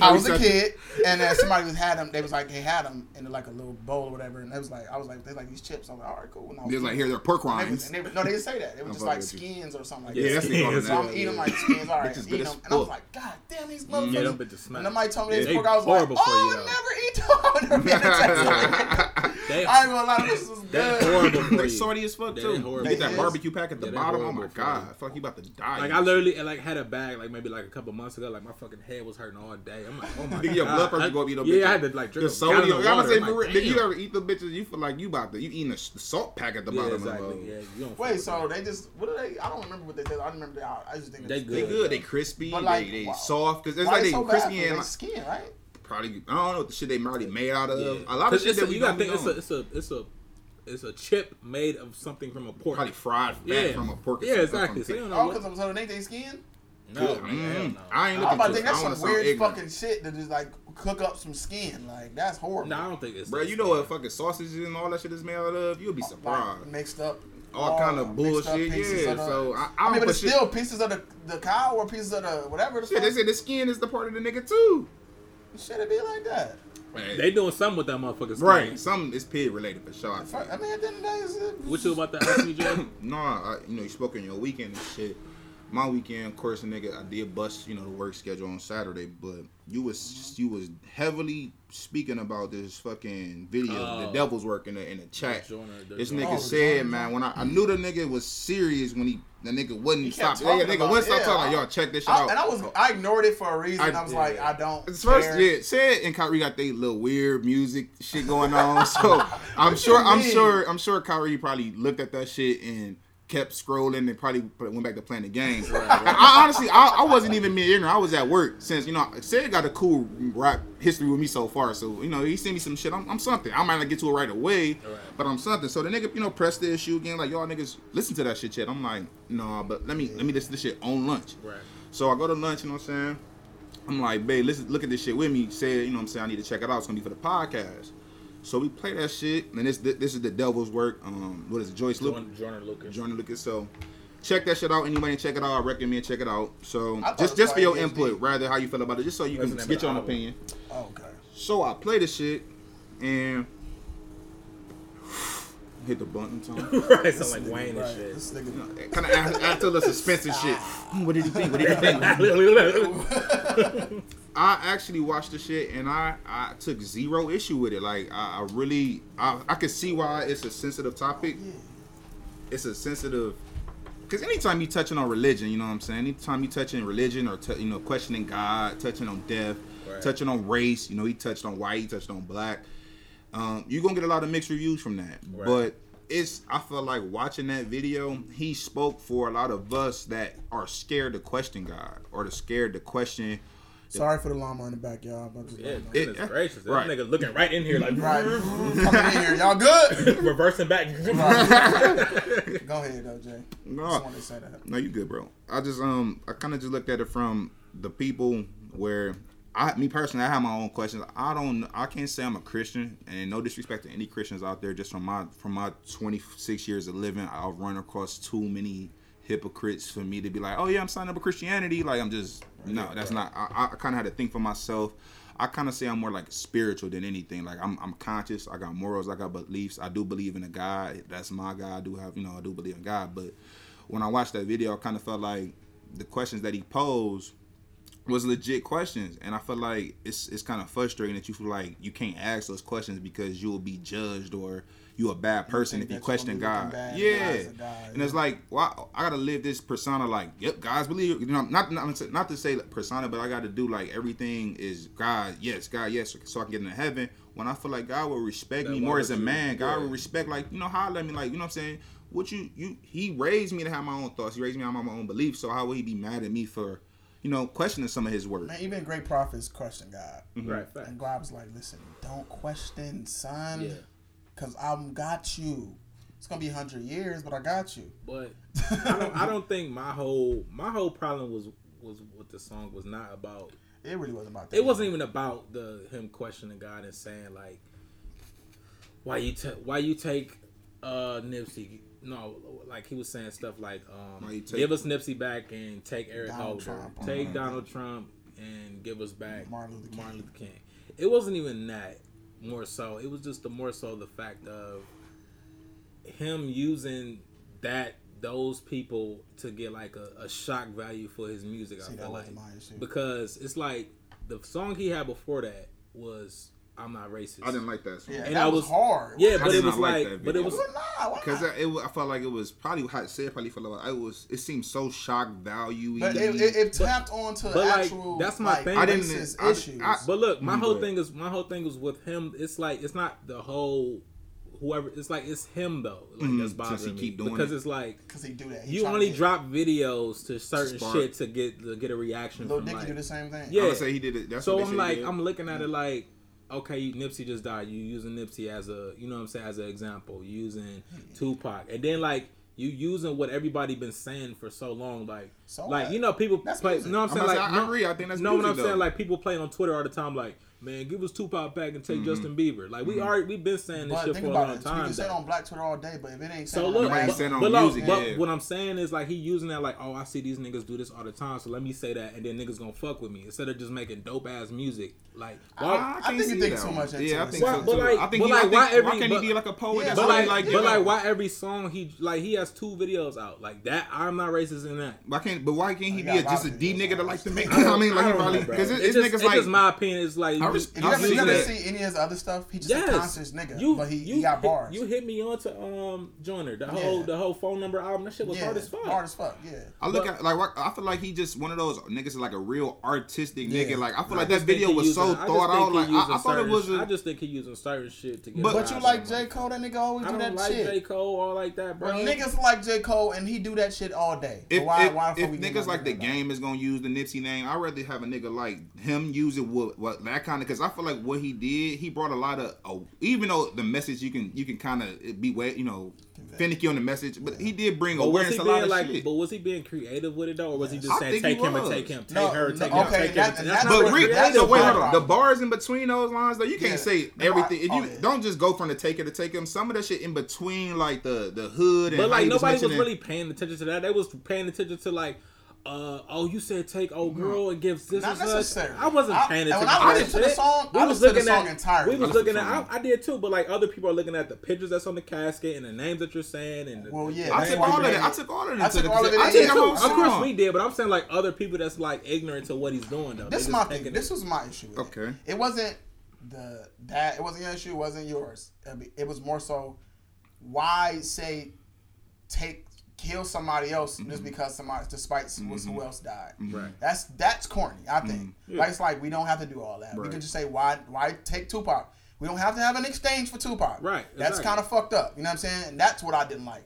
Speaker 2: I was a kid, and then somebody was had them. They was like they had them in like a little bowl or whatever, and they was like I was like they like these chips. I was like all right, cool. And I was
Speaker 4: They was like, here, they're pork
Speaker 2: it. And they
Speaker 4: rinds.
Speaker 2: and they, no, they didn't say that. It was
Speaker 4: I'm
Speaker 2: just like
Speaker 4: fucking you.
Speaker 2: skins or something like
Speaker 3: Yeah,
Speaker 2: that.
Speaker 4: Yeah, that's what they call
Speaker 3: skins,
Speaker 4: it
Speaker 2: So. I'm eating them like skins, all right,
Speaker 4: Bitches
Speaker 2: eating them, and I was like, God damn, these mm,
Speaker 3: Yeah,
Speaker 2: motherfuckers.
Speaker 3: them bitches smack.
Speaker 2: And somebody told me
Speaker 3: Yeah,
Speaker 2: this
Speaker 3: they
Speaker 2: pork, I was like,
Speaker 3: horrible for
Speaker 2: oh,
Speaker 3: though.
Speaker 2: I never eat them. I never been to taste them.
Speaker 3: They-
Speaker 2: I ain't gonna lie, this is
Speaker 3: That's
Speaker 2: good.
Speaker 3: horrible
Speaker 4: They
Speaker 3: you.
Speaker 4: salty as fuck too.
Speaker 3: is
Speaker 4: You get that barbecue pack at the bottom. Oh my god, I feel like you about to die.
Speaker 3: Like I literally like had a bag like maybe like a couple months ago. Like my fucking head was hurting all day. I'm like, oh my
Speaker 4: Nigga,
Speaker 3: god.
Speaker 4: your blood pressure go up, you know,
Speaker 3: Yeah,
Speaker 4: bitch.
Speaker 3: I had to like drink
Speaker 4: The
Speaker 3: a gallon
Speaker 4: sodium.
Speaker 3: of
Speaker 4: I'm gonna say,
Speaker 3: like,
Speaker 4: real, nigga, you ever eat the bitches? You feel like you about to you eating a s- salt pack at the
Speaker 3: Yeah,
Speaker 4: bottom
Speaker 3: exactly.
Speaker 4: of
Speaker 3: Yeah,
Speaker 4: them.
Speaker 3: you don't.
Speaker 2: Wait, so
Speaker 3: with
Speaker 2: they just what do they? I don't remember what they did. I remember they. I just think
Speaker 3: They
Speaker 2: it's
Speaker 4: They
Speaker 3: good.
Speaker 4: good. They crispy.
Speaker 2: But like,
Speaker 4: they they
Speaker 2: wow.
Speaker 4: soft because it's
Speaker 2: Why
Speaker 4: like
Speaker 2: they
Speaker 4: they
Speaker 2: so
Speaker 4: crispy
Speaker 2: for
Speaker 4: and
Speaker 2: their
Speaker 4: like,
Speaker 2: skin, right?
Speaker 4: probably I don't know what the shit they probably made out of.
Speaker 3: Yeah.
Speaker 4: A lot of shit that we
Speaker 3: you gotta think it's a it's a it's a it's a chip made of something from a pork.
Speaker 4: probably fried fat
Speaker 3: yeah,
Speaker 4: from a pork. or
Speaker 3: Yeah,
Speaker 4: something
Speaker 3: exactly.
Speaker 4: from
Speaker 3: So you don't know
Speaker 2: Oh,
Speaker 3: what.
Speaker 2: because so they ain't they skin.
Speaker 3: No,
Speaker 4: Good.
Speaker 3: man, hell
Speaker 4: Mm.
Speaker 3: no.
Speaker 4: I ain't
Speaker 2: I'm
Speaker 4: looking
Speaker 2: about to
Speaker 4: to
Speaker 2: think
Speaker 4: it. I
Speaker 2: that's some weird
Speaker 4: ignorant.
Speaker 2: fucking shit to just like cook up some skin. Like that's horrible.
Speaker 3: No, I don't think it's.
Speaker 4: Bro, you know what fucking sausages and all that shit is made out of? You'll be
Speaker 2: like
Speaker 4: surprised.
Speaker 2: mixed up.
Speaker 4: All kind of bullshit, yeah.
Speaker 2: of the-
Speaker 4: So I, I,
Speaker 2: I
Speaker 4: don't
Speaker 2: mean, but it's
Speaker 4: shit-
Speaker 2: still pieces of the the cow or pieces of the whatever. The
Speaker 4: Shit, they
Speaker 2: fuck.
Speaker 4: said the skin is the part of the nigga too.
Speaker 2: Should it be like that? Man.
Speaker 3: They doing something with that motherfucker. skin.
Speaker 4: right. Some is pig related for sure. I
Speaker 2: I mean, at the end of the day, it's, it's,
Speaker 3: What you about to ask me, Jay?
Speaker 4: No, I, you know, you spoke on your weekend and shit. My weekend, of course, nigga, I did bust, you know, the work schedule on Saturday, but you was you was heavily speaking about this fucking video, the
Speaker 3: Oh.
Speaker 4: devil's work in the in the chat.
Speaker 3: Joyner, the
Speaker 4: This
Speaker 3: Joyner.
Speaker 4: nigga
Speaker 2: Oh,
Speaker 4: said,
Speaker 2: Joyner.
Speaker 4: man, when I, I knew the nigga was serious when he the nigga wouldn't
Speaker 2: He
Speaker 4: stop. Yeah,
Speaker 2: talking
Speaker 4: nigga
Speaker 2: about
Speaker 4: wouldn't
Speaker 2: it,
Speaker 4: stop
Speaker 2: yeah.
Speaker 4: talking. Like, Yo, check this shit
Speaker 2: I,
Speaker 4: out.
Speaker 2: and I was I ignored it for a reason.
Speaker 4: I-
Speaker 2: I, was
Speaker 3: yeah.
Speaker 2: like, I don't.
Speaker 4: It's first,
Speaker 2: care.
Speaker 4: yeah. Said and Kyrie got they little weird music shit going on. So I'm sure, I'm sure, I'm sure Kyrie probably looked at that shit and kept scrolling and probably went back to playing the game. I honestly, I, I wasn't even being ignorant. I was at work since you know. Said got a cool rap history with me so far. So you know, he sent me some shit. I'm, I'm something. I might not get to it right away,
Speaker 3: Right.
Speaker 4: but I'm something. So the nigga, you know, pressed the issue again. Like y'all niggas listen to that shit. Yet I'm like, no, but let me let me listen to this shit on lunch.
Speaker 3: Right.
Speaker 4: So I go to lunch, you know what I'm saying? I'm like, babe, listen, look at this shit with me. Say, you know what I'm saying? I need to check it out. It's gonna be for the podcast. So we play that shit, and this this is the devil's work. Um, what is it? Joyce Lucas.
Speaker 3: Joyner, Joyner Lucas.
Speaker 4: Jordan Lucas. So check that shit out. Anybody check it out? I recommend check it out. So just
Speaker 2: it
Speaker 4: just for your
Speaker 2: like
Speaker 4: input, rather how you feel about it, just so you
Speaker 3: What's
Speaker 4: can get your own opinion.
Speaker 2: Oh, okay.
Speaker 4: So I play the shit, and hit the button. Time.
Speaker 3: right, sound like Wayne
Speaker 2: Right,
Speaker 3: and shit.
Speaker 2: This nigga.
Speaker 4: kind of add, add the suspense and shit. Hmm, What did he think? What did he think? I actually watched the shit and I, I took zero issue with it. Like I, I really I, I could see why it's a sensitive topic. It's a sensitive because anytime you touching on religion, you know what I'm saying. Anytime you touching religion or t- you know questioning God, touching on death,
Speaker 3: Right.
Speaker 4: touching on race. You know he touched on white, he touched on black. Um, you're gonna get a lot of mixed reviews from that.
Speaker 3: Right.
Speaker 4: But it's I feel like watching that video, he spoke for a lot of us that are scared to question God or to scared to question
Speaker 2: Sorry for the llama in the back, y'all. I'm just
Speaker 3: Yeah,
Speaker 2: letting
Speaker 4: It-
Speaker 3: goodness gracious. That
Speaker 4: right.
Speaker 3: nigga looking right in here like
Speaker 2: Right. Coming in here. Y'all good?
Speaker 3: reversing back.
Speaker 2: Right. Go ahead, though, Jay.
Speaker 4: No.
Speaker 2: Just wanted to say that.
Speaker 4: No, you good, bro. I just um I kind of just looked at it from the people where I me personally I have my own questions. I don't I can't say I'm a Christian and no disrespect to any Christians out there. Just from my from my 26 years of living, I've run across too many hypocrites for me to be like, oh yeah, I'm signing up for Christianity. Like I'm just no, that's not. I, I kind of had to think for myself. I kind of say I'm more like spiritual than anything. Like I'm, I'm conscious. I got morals. I got beliefs. I do believe in a God. That's my God. I do have, you know, I do believe in God. But when I watched that video, I kind of felt like the questions that he posed was legit questions, and I feel like it's it's kind of frustrating that you feel like you can't ask those questions because you will be judged or you a bad person
Speaker 2: think
Speaker 4: if you question
Speaker 2: gonna
Speaker 4: God.
Speaker 2: bad
Speaker 4: Yeah,
Speaker 2: as
Speaker 4: and it's like, well, I gotta live this persona like, yep, God's believe. You know, not not, not to say like persona, but I got to do like everything is God. Yes, God. Yes, so I can get into heaven. When I feel like God will respect
Speaker 3: Then
Speaker 4: me more as a man, God
Speaker 3: yeah.
Speaker 4: will respect like you know how I let me like you know what I'm saying. What you you he raised me to have my own thoughts. He raised me to have my own beliefs. So how will he be mad at me for, you know, questioning some of his words?
Speaker 2: Man, even great prophets question God.
Speaker 3: right, fact.
Speaker 2: And God was like, listen, don't question, son.
Speaker 3: Yeah.
Speaker 2: Because I'm got you. It's going to be 100 years, but I got you.
Speaker 3: But I don't, I don't think my whole my whole problem was was with the song was not about
Speaker 2: It really wasn't about that.
Speaker 3: it wasn't even about the him questioning God and saying like why you ta- why you take uh Nipsey no like he was saying stuff like um
Speaker 4: take-
Speaker 3: give us Nipsey back and take Eric
Speaker 2: Donald
Speaker 3: Holder
Speaker 2: Trump.
Speaker 3: take
Speaker 2: Mhm.
Speaker 3: Donald Trump and give us back
Speaker 2: Martin Luther King.
Speaker 3: Martin Luther King it wasn't even that more so it was just the more so the fact of him using that those people to get like a, a shock value for his music
Speaker 2: See,
Speaker 3: I feel like
Speaker 2: wasn't my issue.
Speaker 3: because it's like the song he had before that was I'm not racist.
Speaker 4: I didn't like that song.
Speaker 2: Yeah,
Speaker 3: And
Speaker 2: that
Speaker 3: I
Speaker 2: was,
Speaker 3: was-
Speaker 2: hard.
Speaker 3: Yeah,
Speaker 4: I
Speaker 3: but
Speaker 4: did
Speaker 3: it was
Speaker 4: not like
Speaker 3: like,
Speaker 4: that
Speaker 3: but it
Speaker 4: video.
Speaker 3: was
Speaker 2: Why? Why
Speaker 4: Because
Speaker 2: not?
Speaker 4: it, I felt like it was probably how it said probably felt like it was. It seemed so shock value.
Speaker 2: But it, it, it tapped onto
Speaker 3: but, like,
Speaker 2: actual
Speaker 3: that's my
Speaker 2: like,
Speaker 3: thing.
Speaker 4: I didn't-
Speaker 2: racist
Speaker 4: I-
Speaker 2: issues.
Speaker 4: I-
Speaker 3: But look, my whole thing is my whole thing is with him. It's like it's not the whole whoever. It's like it's him though. Like
Speaker 4: Mhm,
Speaker 3: that's
Speaker 4: since he
Speaker 3: bothering me
Speaker 4: doing
Speaker 3: because
Speaker 4: it.
Speaker 3: it's like
Speaker 2: Because he do that. He
Speaker 3: you only drop videos to certain
Speaker 4: Spark.
Speaker 3: shit to get to get a reaction
Speaker 2: Lil
Speaker 3: from
Speaker 2: Dicky
Speaker 3: like.
Speaker 2: do the same thing.
Speaker 3: Yeah.
Speaker 4: I would say he did it. That's
Speaker 3: so
Speaker 4: what
Speaker 3: I'm like,
Speaker 4: did.
Speaker 3: I'm looking at it like, okay, Nipsey just died. You using Nipsey as a, you know what I'm saying, as an example. You using Tupac, and then like you using what everybody been saying for so long, like,
Speaker 2: So
Speaker 3: like
Speaker 2: what?
Speaker 3: you know, people
Speaker 2: That's
Speaker 3: play.
Speaker 2: music.
Speaker 3: You know what I'm
Speaker 4: I'm
Speaker 3: saying? Like,
Speaker 4: to say, I
Speaker 3: no-
Speaker 4: agree. I think that's
Speaker 3: know what I'm saying? Like people playing on Twitter all the time, like, man, give us Tupac back and take
Speaker 4: Mm-hmm.
Speaker 3: Justin Bieber. Like we already we've been saying this
Speaker 2: But
Speaker 3: shit for a long
Speaker 2: it. You
Speaker 3: time.
Speaker 2: can say it on Black Twitter all day, but if it ain't
Speaker 3: So look,
Speaker 2: on
Speaker 4: Nobody
Speaker 3: but,
Speaker 4: on
Speaker 3: but, look,
Speaker 4: music,
Speaker 3: but
Speaker 4: yeah.
Speaker 3: what I'm saying is like he using that like, oh, I see these niggas do this all the time, so let me say that, and then niggas gonna fuck with me instead of just making dope ass music. Like, why,
Speaker 4: I,
Speaker 2: I
Speaker 4: can't
Speaker 2: think
Speaker 4: see
Speaker 2: you think
Speaker 4: that
Speaker 2: too much into
Speaker 4: Yeah, I think
Speaker 3: But-
Speaker 4: so
Speaker 3: but
Speaker 4: too.
Speaker 3: like-
Speaker 4: I think
Speaker 3: but
Speaker 4: he,
Speaker 3: like,
Speaker 4: I think,
Speaker 3: why
Speaker 4: why,
Speaker 3: every-
Speaker 4: can't he be like a poet? That's
Speaker 3: but like,
Speaker 4: he
Speaker 3: but like, why every song he like he has two videos out like that? I'm not racist in that.
Speaker 4: Why can't? But why can't he
Speaker 2: He
Speaker 4: be
Speaker 2: got
Speaker 4: a,
Speaker 2: a lot
Speaker 4: just a
Speaker 2: of
Speaker 4: D
Speaker 2: videos
Speaker 4: nigga that
Speaker 2: out.
Speaker 4: like to make? I mean, like he probably because
Speaker 3: It's
Speaker 4: it's niggas like
Speaker 3: just my opinion. It's like
Speaker 4: I
Speaker 3: you,
Speaker 4: res-
Speaker 2: If you
Speaker 4: I
Speaker 2: ever,
Speaker 4: see
Speaker 2: you ever see any of his other stuff, he just
Speaker 3: yes,
Speaker 2: a conscious nigga,
Speaker 3: You,
Speaker 2: but he,
Speaker 3: you
Speaker 2: he got
Speaker 3: hit-
Speaker 2: bars.
Speaker 3: You hit me onto um Joyner, the whole
Speaker 2: Yeah.
Speaker 3: the whole phone number album. That shit was
Speaker 2: yeah,
Speaker 3: hard as fuck.
Speaker 2: Hard as fuck. Yeah.
Speaker 4: I look
Speaker 3: But-
Speaker 4: at like I feel like he just one of those niggas is like a real artistic
Speaker 2: Yeah.
Speaker 4: nigga. Like I feel
Speaker 3: I
Speaker 4: like that video was
Speaker 3: using-
Speaker 4: so
Speaker 3: I
Speaker 4: thought out. Like I, I thought it was.
Speaker 3: I
Speaker 4: A,
Speaker 3: just think he using certain shit to get.
Speaker 4: But-
Speaker 2: But you like
Speaker 3: from
Speaker 2: J. Cole? That nigga always do
Speaker 3: don't
Speaker 2: that
Speaker 3: like
Speaker 2: shit.
Speaker 3: J Cole all like that, bro.
Speaker 2: Bro, niggas like J Cole and he do that shit all day.
Speaker 4: if
Speaker 2: why?
Speaker 4: if,
Speaker 2: why
Speaker 4: if
Speaker 2: fuck we getting
Speaker 4: niggas like the
Speaker 2: nigga about it?
Speaker 4: game is gonna use the Nipsey name, I'd rather have a nigga like him use it with what that kind of because I feel like what he did, he brought a lot of uh, even though the message you can you can kind of be way you know finicky on the message, but he did bring
Speaker 3: But
Speaker 4: awareness
Speaker 3: he
Speaker 4: a lot
Speaker 3: being
Speaker 4: of
Speaker 3: like?
Speaker 4: shit.
Speaker 3: But was he being creative with it though, or was he just
Speaker 4: I
Speaker 3: saying take him and take him, take
Speaker 2: No,
Speaker 3: her,
Speaker 2: no,
Speaker 3: take
Speaker 2: okay,
Speaker 3: him, take
Speaker 2: that-
Speaker 3: him?
Speaker 2: that's
Speaker 3: not
Speaker 2: not
Speaker 4: But re-
Speaker 2: that's
Speaker 4: so
Speaker 2: the
Speaker 4: wait, hold on. The bars in between those lines, though, you can't
Speaker 2: Yeah.
Speaker 4: say
Speaker 2: The
Speaker 4: everything. If you
Speaker 2: oh, yeah.
Speaker 4: don't just go from the take taker to take him, some of that shit in between, like the the hood and
Speaker 3: But like nobody was
Speaker 4: mentioning-
Speaker 3: really paying attention to that. They was paying attention to like, uh, oh, you said take old girl and give this
Speaker 2: Not
Speaker 3: and such.
Speaker 2: necessarily.
Speaker 3: I wasn't
Speaker 2: I-
Speaker 3: paying
Speaker 2: and
Speaker 3: attention
Speaker 2: when I
Speaker 3: to that
Speaker 2: listened to the song,
Speaker 3: we
Speaker 2: I
Speaker 3: was
Speaker 2: listened to
Speaker 3: looking
Speaker 2: the song
Speaker 3: at
Speaker 2: entirely.
Speaker 3: we was
Speaker 4: I
Speaker 3: looking at. I, I did too, but like other people are looking at the pictures that's on the casket and the names that you're saying and. The,
Speaker 2: Well, yeah,
Speaker 4: I took all of it. I took all of it.
Speaker 2: I took all of it
Speaker 4: I took
Speaker 2: Yeah,
Speaker 4: the
Speaker 2: too.
Speaker 4: whole
Speaker 3: Of course we did, but I'm saying like other people that's like ignorant to what he's doing though.
Speaker 2: This is my thing. This was my issue. with it.
Speaker 4: Okay.
Speaker 2: It wasn't the that. It wasn't your issue. It wasn't yours. It was more so. Why say take kill somebody else
Speaker 4: Mm-hmm.
Speaker 2: just because somebody despite was who else died?
Speaker 3: Right.
Speaker 2: That's that's corny. I think.
Speaker 3: Yeah.
Speaker 2: Like it's like we don't have to do all that. We
Speaker 4: Mm-hmm.
Speaker 2: Could just say why why take Tupac. We don't have to have an exchange for Tupac.
Speaker 3: Right,
Speaker 2: That's
Speaker 3: exactly.
Speaker 2: kind of fucked up. You know what I'm saying? And that's what I didn't like.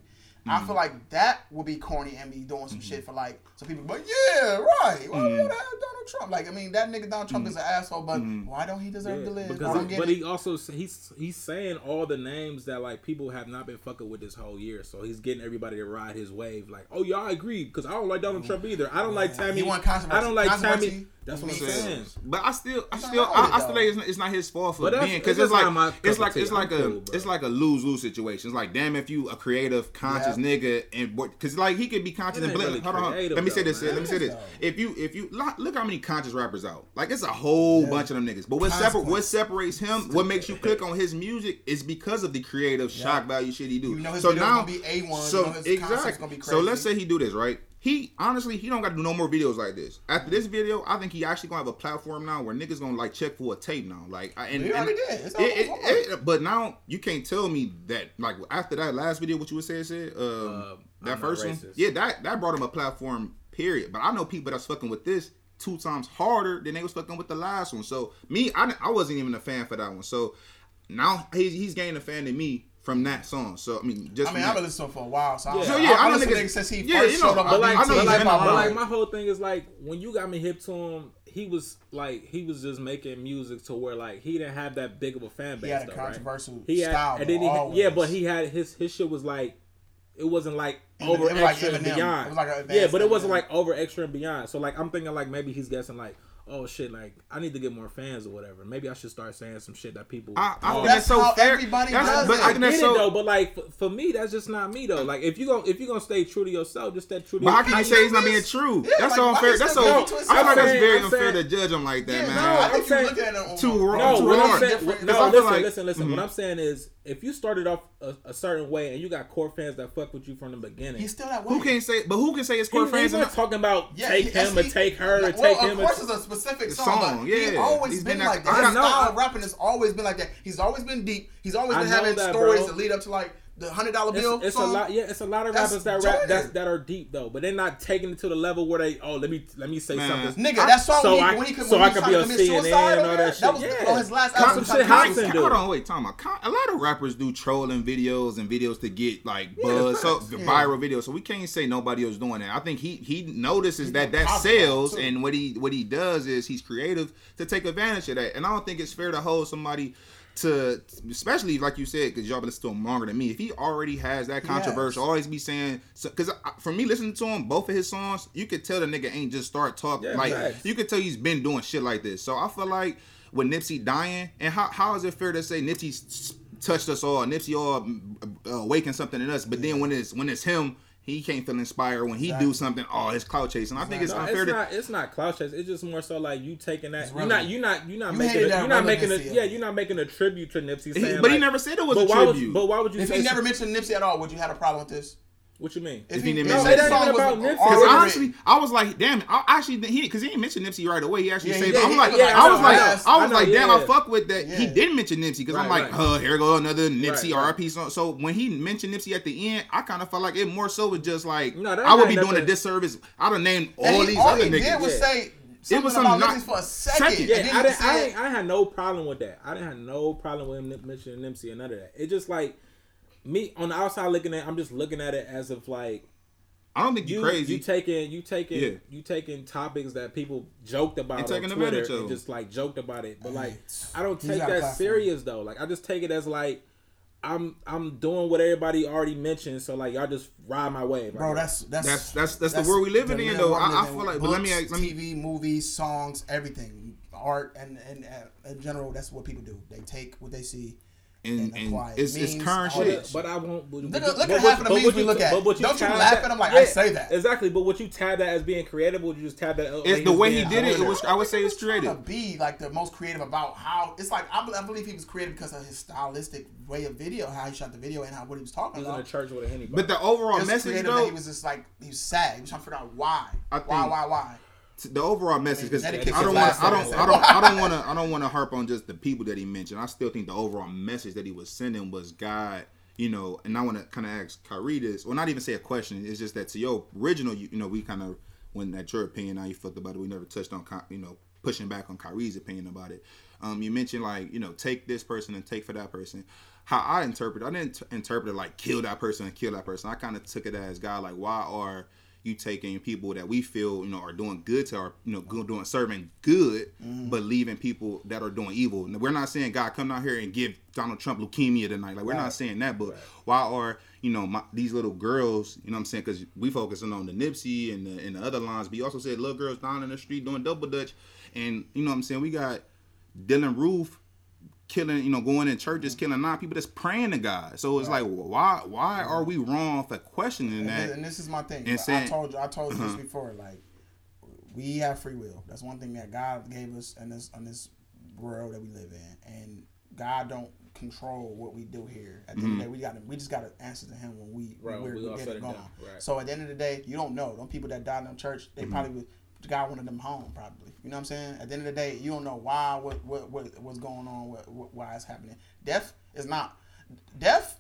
Speaker 4: Mm-hmm.
Speaker 2: I feel like that would be corny and be doing some shit for like some people. But yeah, right. Why we
Speaker 4: Mm-hmm.
Speaker 2: gotta have Donald Trump? Like I mean, that nigga Donald Trump is an asshole. But why don't he deserve
Speaker 3: Yeah,
Speaker 2: to live?
Speaker 3: Because he- but
Speaker 2: it.
Speaker 3: he also he's he's saying all the names that like people have not been fucking with this whole year, so he's getting everybody to ride his wave. Like, oh yeah, I agree because I don't like Donald Trump either. I don't like Tammy.
Speaker 2: He want controversy.
Speaker 3: I don't like Tammy. That's what I'm
Speaker 2: makes
Speaker 3: saying.
Speaker 4: But I still, I still, I, I still
Speaker 2: though.
Speaker 4: think it's, it's not his fault for
Speaker 3: But
Speaker 4: being because
Speaker 3: it's
Speaker 4: it's,
Speaker 3: just not my
Speaker 4: like it's like it's like a it's like a lose lose situation. It's like damn if you a creative conscious Nigga and because like he could be conscious and
Speaker 3: ain't
Speaker 4: bla-
Speaker 3: really
Speaker 4: hold on, hold on.
Speaker 3: creative
Speaker 4: let me say this. Let me say this. If you if you look, how many conscious rappers out. Like it's a whole bunch of them niggas. But what separ- what separates him, what makes you click on his music is because of the creative shock value shit he do.
Speaker 2: You know his
Speaker 4: so now
Speaker 2: be A1, you
Speaker 4: So exactly. So let's say he do this right. He honestly he don't got to do no more videos like this. After this video, I think he actually gonna have a platform now where niggas gonna like check for a tape now. Like I- and,
Speaker 2: He
Speaker 4: and
Speaker 2: already did. It's
Speaker 4: it-
Speaker 2: all-
Speaker 4: it- it- but now you can't tell me that like after that last video, what you would saying said um,
Speaker 3: Uh,
Speaker 4: that
Speaker 3: I'm
Speaker 4: first one, yeah, that that brought him a platform. Period. But I know people that's fucking with this two times harder than they was fucking with the last one. So me, I, I wasn't even a fan for that one. So now he's he's gaining a fan in me from that song. So I mean, just
Speaker 2: I mean, I've been listening to him for a while, so,
Speaker 3: Yeah.
Speaker 2: I,
Speaker 3: So,
Speaker 4: yeah, I
Speaker 2: I,
Speaker 4: know
Speaker 2: listened to
Speaker 4: niggas-
Speaker 2: niggas since he
Speaker 4: yeah,
Speaker 2: first
Speaker 4: you know,
Speaker 2: showed up
Speaker 4: but
Speaker 3: like,
Speaker 4: I know
Speaker 3: but like,
Speaker 4: my
Speaker 3: but like, my whole thing is like when you got me hip to him, he was like he was just making music to where like he didn't have that big of a fan base.
Speaker 2: He had a
Speaker 3: though, right?
Speaker 2: controversial
Speaker 3: He had,
Speaker 2: style,
Speaker 3: and then he
Speaker 2: always.
Speaker 3: yeah, but he had his his shit was like it wasn't like over
Speaker 2: was like
Speaker 3: extra and beyond.
Speaker 2: It was like a
Speaker 3: yeah, but it wasn't like over extra and beyond. So like I'm thinking like maybe he's guessing like oh shit like I need to get more fans or whatever. Maybe I should start saying some shit that people.
Speaker 4: I, I think
Speaker 2: That's
Speaker 4: that's so
Speaker 2: how
Speaker 4: fair.
Speaker 2: everybody
Speaker 4: That's-
Speaker 2: does
Speaker 4: but
Speaker 2: it.
Speaker 4: I
Speaker 3: I get
Speaker 4: that's
Speaker 3: it
Speaker 4: so.
Speaker 3: though, but like for, for me, that's just not me though. Like if you gonna if you gonna stay true to yourself, just stay true to.
Speaker 4: But how
Speaker 3: your-
Speaker 4: can you say he's not being true?
Speaker 2: Yeah,
Speaker 4: that's
Speaker 2: like,
Speaker 4: so unfair. That's
Speaker 2: still
Speaker 4: so. I
Speaker 2: his
Speaker 4: feel like that's very
Speaker 3: I'm
Speaker 4: unfair
Speaker 3: saying-
Speaker 4: to judge him like that,
Speaker 2: Yeah,
Speaker 4: man.
Speaker 2: no,
Speaker 3: I
Speaker 2: I
Speaker 3: I'm saying-
Speaker 2: looking at it on,
Speaker 4: Too
Speaker 2: on-
Speaker 4: raw-
Speaker 3: No, what I'm saying, no,
Speaker 4: Because I feel
Speaker 3: listen, listen, listen. Mhm. What I'm saying is, if you started off a, a certain way and you got core fans that fuck with you from the beginning,
Speaker 2: He's still that way.
Speaker 4: Who can say? But who can say it's
Speaker 3: he,
Speaker 4: core
Speaker 3: he's
Speaker 4: fans?
Speaker 3: not
Speaker 4: and-
Speaker 3: talking about
Speaker 2: Yeah,
Speaker 3: take
Speaker 2: he-
Speaker 3: him or take her or
Speaker 2: like,
Speaker 3: take
Speaker 2: well,
Speaker 3: him.
Speaker 2: Of course,
Speaker 3: or,
Speaker 2: it's a specific song,
Speaker 4: song,
Speaker 2: but
Speaker 4: yeah.
Speaker 2: he's always
Speaker 4: He's
Speaker 2: been,
Speaker 4: been
Speaker 2: like
Speaker 4: that-
Speaker 2: that.
Speaker 4: I
Speaker 2: His
Speaker 4: got-
Speaker 2: style of rapping has always been like that. He's always been deep. He's always been
Speaker 3: know
Speaker 2: having
Speaker 3: that,
Speaker 2: stories
Speaker 3: bro.
Speaker 2: that lead up to like the hundred dollar bill.
Speaker 3: it's, it's a lot. Yeah, it's a lot of rappers that rap
Speaker 2: Jordan.
Speaker 3: that, that are deep though, but they're not taking it to the level where they oh let me let me say
Speaker 4: Man.
Speaker 3: something.
Speaker 2: Nigga, that song
Speaker 3: so
Speaker 2: when he, when he, could-
Speaker 3: so
Speaker 2: when
Speaker 3: I could be
Speaker 2: trying
Speaker 3: on CNN and all
Speaker 2: there,
Speaker 3: that shit.
Speaker 2: That was
Speaker 3: Yeah.
Speaker 2: on his last
Speaker 3: Some
Speaker 2: album.
Speaker 3: shit
Speaker 2: Tom
Speaker 3: Hudson
Speaker 2: Jones.
Speaker 3: do.
Speaker 4: Hold on, wait, Tom. A lot of rappers do trolling videos and videos to get like
Speaker 3: Yeah,
Speaker 4: buzz, so
Speaker 2: Yeah.
Speaker 4: viral videos. So we can't say nobody else doing that. I think he he notices
Speaker 2: He's
Speaker 4: that that sells,
Speaker 2: too.
Speaker 4: and what he what he does is he's creative to take advantage of that. And I don't think it's fair to hold somebody to, especially like you said, because y'all been listening to him longer than me. If he already has that controversial, always be saying, because for me listening to him, both of his songs, you could tell the nigga ain't just start talking.
Speaker 3: Yeah,
Speaker 4: like
Speaker 3: facts.
Speaker 4: you could tell he's been doing shit like this. So I feel like with Nipsey dying, and how how is it fair to say Nipsey touched us all, Nipsey all uh, awakened something in us, but then when it's when it's him, he can't feel inspired. When he do something, oh, it's clout chasing. I think it's
Speaker 3: No,
Speaker 4: unfair
Speaker 3: it's
Speaker 4: to.
Speaker 3: not. It's not clout chase. It's just more so like you taking that. You're not. You're not. You're not
Speaker 2: You
Speaker 3: making.
Speaker 2: hated
Speaker 3: A, you're not making a. Yeah, you're not making a tribute to Nipsey.
Speaker 4: He-
Speaker 3: Saying
Speaker 4: but he never said it was a
Speaker 3: why
Speaker 4: tribute.
Speaker 3: Would, but why would you
Speaker 2: If
Speaker 3: say?
Speaker 2: he never mentioned Nipsey at all, would you have a problem with this?
Speaker 3: What you mean?
Speaker 4: If he didn't mention
Speaker 2: this
Speaker 4: Nipsey.
Speaker 2: song
Speaker 3: It ain't
Speaker 2: was
Speaker 3: about Nipsey.
Speaker 4: Because honestly, I was like, damn. I actually he because he didn't mention Nipsey right away. He actually
Speaker 2: Yeah,
Speaker 4: said,
Speaker 2: he.
Speaker 4: I'm like,
Speaker 2: was
Speaker 3: like,
Speaker 4: I was
Speaker 3: I
Speaker 4: like,
Speaker 3: know,
Speaker 4: I was
Speaker 3: I know,
Speaker 4: like, damn,
Speaker 3: yeah.
Speaker 4: I fuck with that. He didn't mention Nipsey because I'm like,
Speaker 3: right.
Speaker 4: huh, here go another Nipsey
Speaker 3: Right, right.
Speaker 4: RP song. So when he mentioned Nipsey at the end, I kind of felt like it more so was just like
Speaker 3: No,
Speaker 4: I would be doing a disservice. I'd have named
Speaker 2: And
Speaker 4: all
Speaker 2: he-
Speaker 4: these
Speaker 2: all
Speaker 4: other
Speaker 2: he
Speaker 4: niggas.
Speaker 2: did was
Speaker 3: Yeah.
Speaker 2: say something
Speaker 4: was
Speaker 2: about Nipsey
Speaker 4: not-
Speaker 2: for a second.
Speaker 4: second.
Speaker 3: Yeah, I didn't, I, didn't, I had no problem with that. I didn't have no problem with him mentioning Nipsey and none of that. It just like me on the outside looking at. I'm just looking at it as if like
Speaker 4: I don't think you
Speaker 3: you
Speaker 4: crazy.
Speaker 3: you taking you taking
Speaker 4: Yeah.
Speaker 3: you taking topics that people joked about
Speaker 4: And
Speaker 3: on Twitter and just like joked about it. But like I don't take that serious though. Like I just take it as like I'm I'm doing what everybody already mentioned. So like y'all just ride my wave,
Speaker 2: Bro, that's that's
Speaker 4: That's- that's- that's the world we living
Speaker 2: the
Speaker 4: in,
Speaker 2: real
Speaker 4: though. I- I feel like- but let me let me-
Speaker 2: TV, movies, songs, everything, art, and and uh, in general, that's what people do. They take what they see
Speaker 4: and
Speaker 2: and
Speaker 4: and it's, it's current shit.
Speaker 2: that
Speaker 3: But I won't. But,
Speaker 2: Look
Speaker 3: but-
Speaker 2: at- look at
Speaker 3: what-
Speaker 2: half of the memes
Speaker 3: what
Speaker 2: we look at.
Speaker 3: but what you
Speaker 2: Don't you
Speaker 3: tab
Speaker 2: laugh
Speaker 3: that-
Speaker 2: at 'em like, I say that?
Speaker 3: Exactly, but what you tab that as being creative, would you just tab that?
Speaker 4: It's the way he did it. It was I would say it's
Speaker 2: He
Speaker 4: creative.
Speaker 2: To be like the most creative about how it's like I, believe he was creative because of his stylistic way of video, how he shot the video, and how what he was
Speaker 3: He
Speaker 2: talking
Speaker 3: was in a
Speaker 2: about.
Speaker 3: church with a henny.
Speaker 4: But the overall message
Speaker 2: creative
Speaker 4: though,
Speaker 2: he was just like he was sad. He was trying to figure out why,
Speaker 4: I
Speaker 2: why,
Speaker 4: think-
Speaker 2: why, why.
Speaker 4: The overall message because I
Speaker 2: that
Speaker 4: don't want I don't. I don't I don't want to I don't want to harp on just the people that he mentioned. I still think the overall message that he was sending was God, you know. And I want to kind of ask Kyrie this, or not even say a question. It's just that to your original, you, you know, we kind of when at your opinion how you felt about it. We never touched on you know pushing back on Kyrie's opinion about it. Um, you mentioned like you know take this person and take for that person. How I interpret, I didn't interpret it like kill that person and kill that person. I kind of took it as God like why are you taking people that we feel you know are doing good to our you know good, doing serving good, mm-hmm. but leaving people that are doing evil. We're not saying God come out here and give Donald Trump leukemia tonight. Like we're not saying that, but why are you know my, these little girls? You know what I'm saying? Because we focusing on the Nipsey and the, and the other lines, but you also said little girls down in the street doing double dutch, and you know what I'm saying? We got Dylann Roof killing, you know, going in churches, mm-hmm. killing nine people that's praying to God. So it's like, why, why mm-hmm. are we wrong for questioning
Speaker 2: And,
Speaker 4: that?
Speaker 2: this, and this is my thing.
Speaker 4: and
Speaker 2: I
Speaker 4: saying-
Speaker 2: told you, I told you this
Speaker 4: Uh-huh.
Speaker 2: before. Like, we have free will. That's one thing that God gave us in this in this world that we live in, and God don't control what we do here. At the end of the mm-hmm. day, we got to we just got to answer to Him when we
Speaker 3: Right,
Speaker 2: when
Speaker 3: we
Speaker 2: we're,
Speaker 3: all
Speaker 2: we
Speaker 3: said
Speaker 2: get it going.
Speaker 3: right.
Speaker 2: So at the end of the day, you don't know. Them people that died in the church, they probably was, God wanted them home. Probably, you know what I'm saying. At the end of the day, you don't know why what what, what what's going on, what, what why it's happening. Death is not death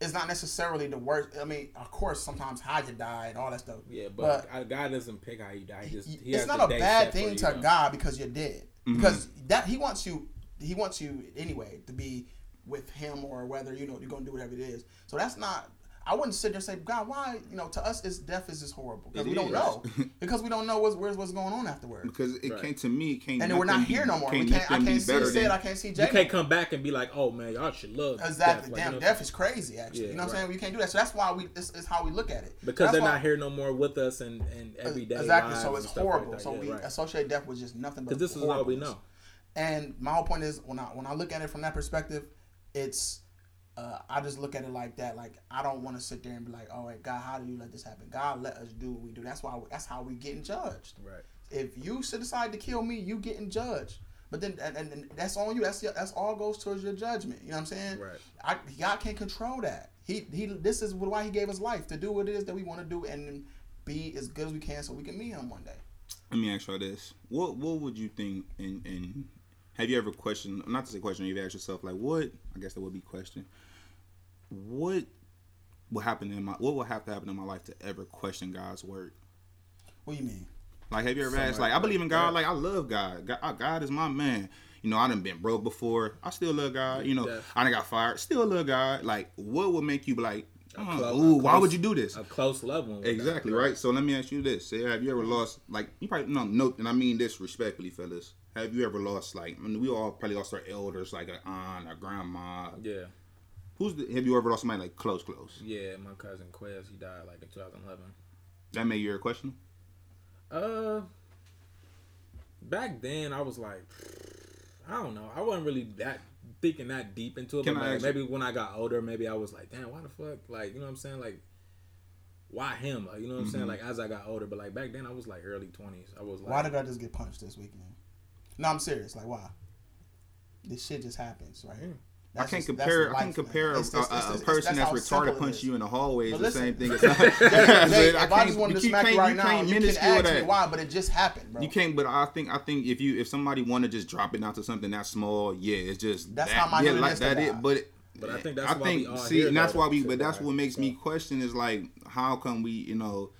Speaker 2: is not necessarily the worst. I mean, of course, sometimes how you die and all that stuff.
Speaker 3: yeah, but, I- God doesn't pick how you die. He just he
Speaker 2: it's
Speaker 3: has
Speaker 2: not a bad thing
Speaker 3: you,
Speaker 2: to
Speaker 3: though.
Speaker 2: God because you're dead.
Speaker 4: Mm-hmm.
Speaker 2: Because that he wants you, he wants you anyway to be with him or whether you know you're gonna do whatever it is. So that's not. I wouldn't sit there and say, God, why? You know, to us, it's death is just horrible because
Speaker 4: It
Speaker 2: we don't know because we don't know what's where's what's going on afterwards.
Speaker 4: because it
Speaker 3: Right.
Speaker 4: can't to me, it can't.
Speaker 2: And then we're not
Speaker 4: nothing
Speaker 2: here
Speaker 4: be-
Speaker 2: no more. We
Speaker 4: Can't
Speaker 2: can't. I can't
Speaker 4: be
Speaker 2: see
Speaker 4: better
Speaker 2: Sid. I can't see
Speaker 3: You can't come back and be like, "Oh man, y'all should love
Speaker 2: Exactly.
Speaker 3: death." Like,
Speaker 2: Damn,
Speaker 3: you know,
Speaker 2: death is crazy. Actually,
Speaker 3: Yeah,
Speaker 2: you know what I'm saying? We can't do that. So that's why we. This is how we look at it.
Speaker 3: because
Speaker 2: That's
Speaker 3: they're
Speaker 2: why-
Speaker 3: not here no more with us and and uh, everyday
Speaker 2: Exactly. So it's
Speaker 3: stuff like
Speaker 2: horrible. so
Speaker 3: Yeah,
Speaker 2: we
Speaker 3: right.
Speaker 2: associate death with just nothing but.
Speaker 3: Because this is all we know.
Speaker 2: And my whole point is when I when I look at it from that perspective, it's uh, I just look at it like that. Like I don't want to sit there and be like, "All right, God, how do you let this happen?" God let us do what we do. That's why that's how we getting judged.
Speaker 3: Right.
Speaker 2: If you should decide to kill me, you getting judged. But then, and, and, and that's on you. That's your, that's all goes towards your judgment. You know what I'm saying?
Speaker 3: Right.
Speaker 2: I, God can't control that. He he. This is why He gave us life to do what it is that we want to do and be as good as we can, so we can meet Him one day.
Speaker 4: Let me ask you this: What what would you think? And and have you ever questioned? Not to say question. You've asked yourself like, what? I guess that would be question. What will happen in my? What will have to happen in my life to ever question God's word?
Speaker 2: What do you mean?
Speaker 4: Like, have you ever
Speaker 3: Something
Speaker 4: asked?
Speaker 3: like
Speaker 4: Like, I believe in God. Like, I love God. God. uh, God is my man. You know, I done been broke before. I still love God. You know,
Speaker 3: Def-
Speaker 4: I done got fired. Still love God. Like, what would make you be like,
Speaker 3: A
Speaker 4: oh,
Speaker 3: clo-
Speaker 4: ooh,
Speaker 3: a
Speaker 4: why
Speaker 3: close-
Speaker 4: would you do this?
Speaker 3: A close loved one.
Speaker 4: Exactly
Speaker 3: that.
Speaker 4: right. So let me ask you this: Say, have you ever lost? Like, you probably no, no, and I mean this respectfully, fellas. Have you ever lost? Like, I mean, we all probably lost our elders, like an aunt, a grandma.
Speaker 3: Yeah,
Speaker 4: Who's the? Have you ever lost somebody like close, close?
Speaker 3: yeah. My cousin Quez, he died like in 2011.
Speaker 4: That made you a question.
Speaker 3: Uh, back then I was like, I don't know. I wasn't really that thinking that deep into it.
Speaker 4: Can
Speaker 3: but
Speaker 4: I
Speaker 3: like, maybe when I got older, maybe I was like, damn, why the fuck? Like, you know what I'm saying? Like, why him? Like, you know what I'm saying?
Speaker 4: Mhm.
Speaker 3: Like, as I got older, but like back then I was like early 20s. I was like,
Speaker 2: Why did I just get punched this weekend? No, I'm serious. Like, why? This shit just happens, right?
Speaker 4: I can't
Speaker 2: just- that's
Speaker 4: compare. I
Speaker 2: life,
Speaker 4: can't compare
Speaker 2: man.
Speaker 4: a,
Speaker 2: It's- it's-
Speaker 4: a- a
Speaker 2: it's- it's-
Speaker 4: person that's,
Speaker 2: how
Speaker 4: retarded
Speaker 2: simple it
Speaker 4: punch
Speaker 2: is.
Speaker 4: you in the hallway is
Speaker 2: But
Speaker 4: the
Speaker 2: listen,
Speaker 4: same thing. It's
Speaker 2: Jay,
Speaker 4: not,
Speaker 2: Jay,
Speaker 4: I
Speaker 2: if I
Speaker 4: can't-
Speaker 2: just wanted
Speaker 4: you
Speaker 2: to smack
Speaker 4: can't-
Speaker 2: you right
Speaker 4: you
Speaker 2: now,
Speaker 4: can't
Speaker 2: you can
Speaker 4: minuscule
Speaker 2: ask me
Speaker 4: that.
Speaker 2: why, but it just happened, bro.
Speaker 4: You can't, but I think I think if you if somebody want to just drop it down to something that small, yeah, it's just
Speaker 2: That's
Speaker 4: that,
Speaker 2: how my
Speaker 4: yeah,
Speaker 2: human
Speaker 4: like
Speaker 2: instinct
Speaker 4: that. It,
Speaker 2: died.
Speaker 4: but
Speaker 3: But I think that's
Speaker 4: I
Speaker 3: why
Speaker 4: think
Speaker 3: we all
Speaker 4: see,
Speaker 3: hear
Speaker 4: and that's
Speaker 3: that
Speaker 4: why we.
Speaker 3: shit,
Speaker 4: But that's
Speaker 3: right?
Speaker 4: what makes me
Speaker 3: So-
Speaker 4: question is like, how come we, you know,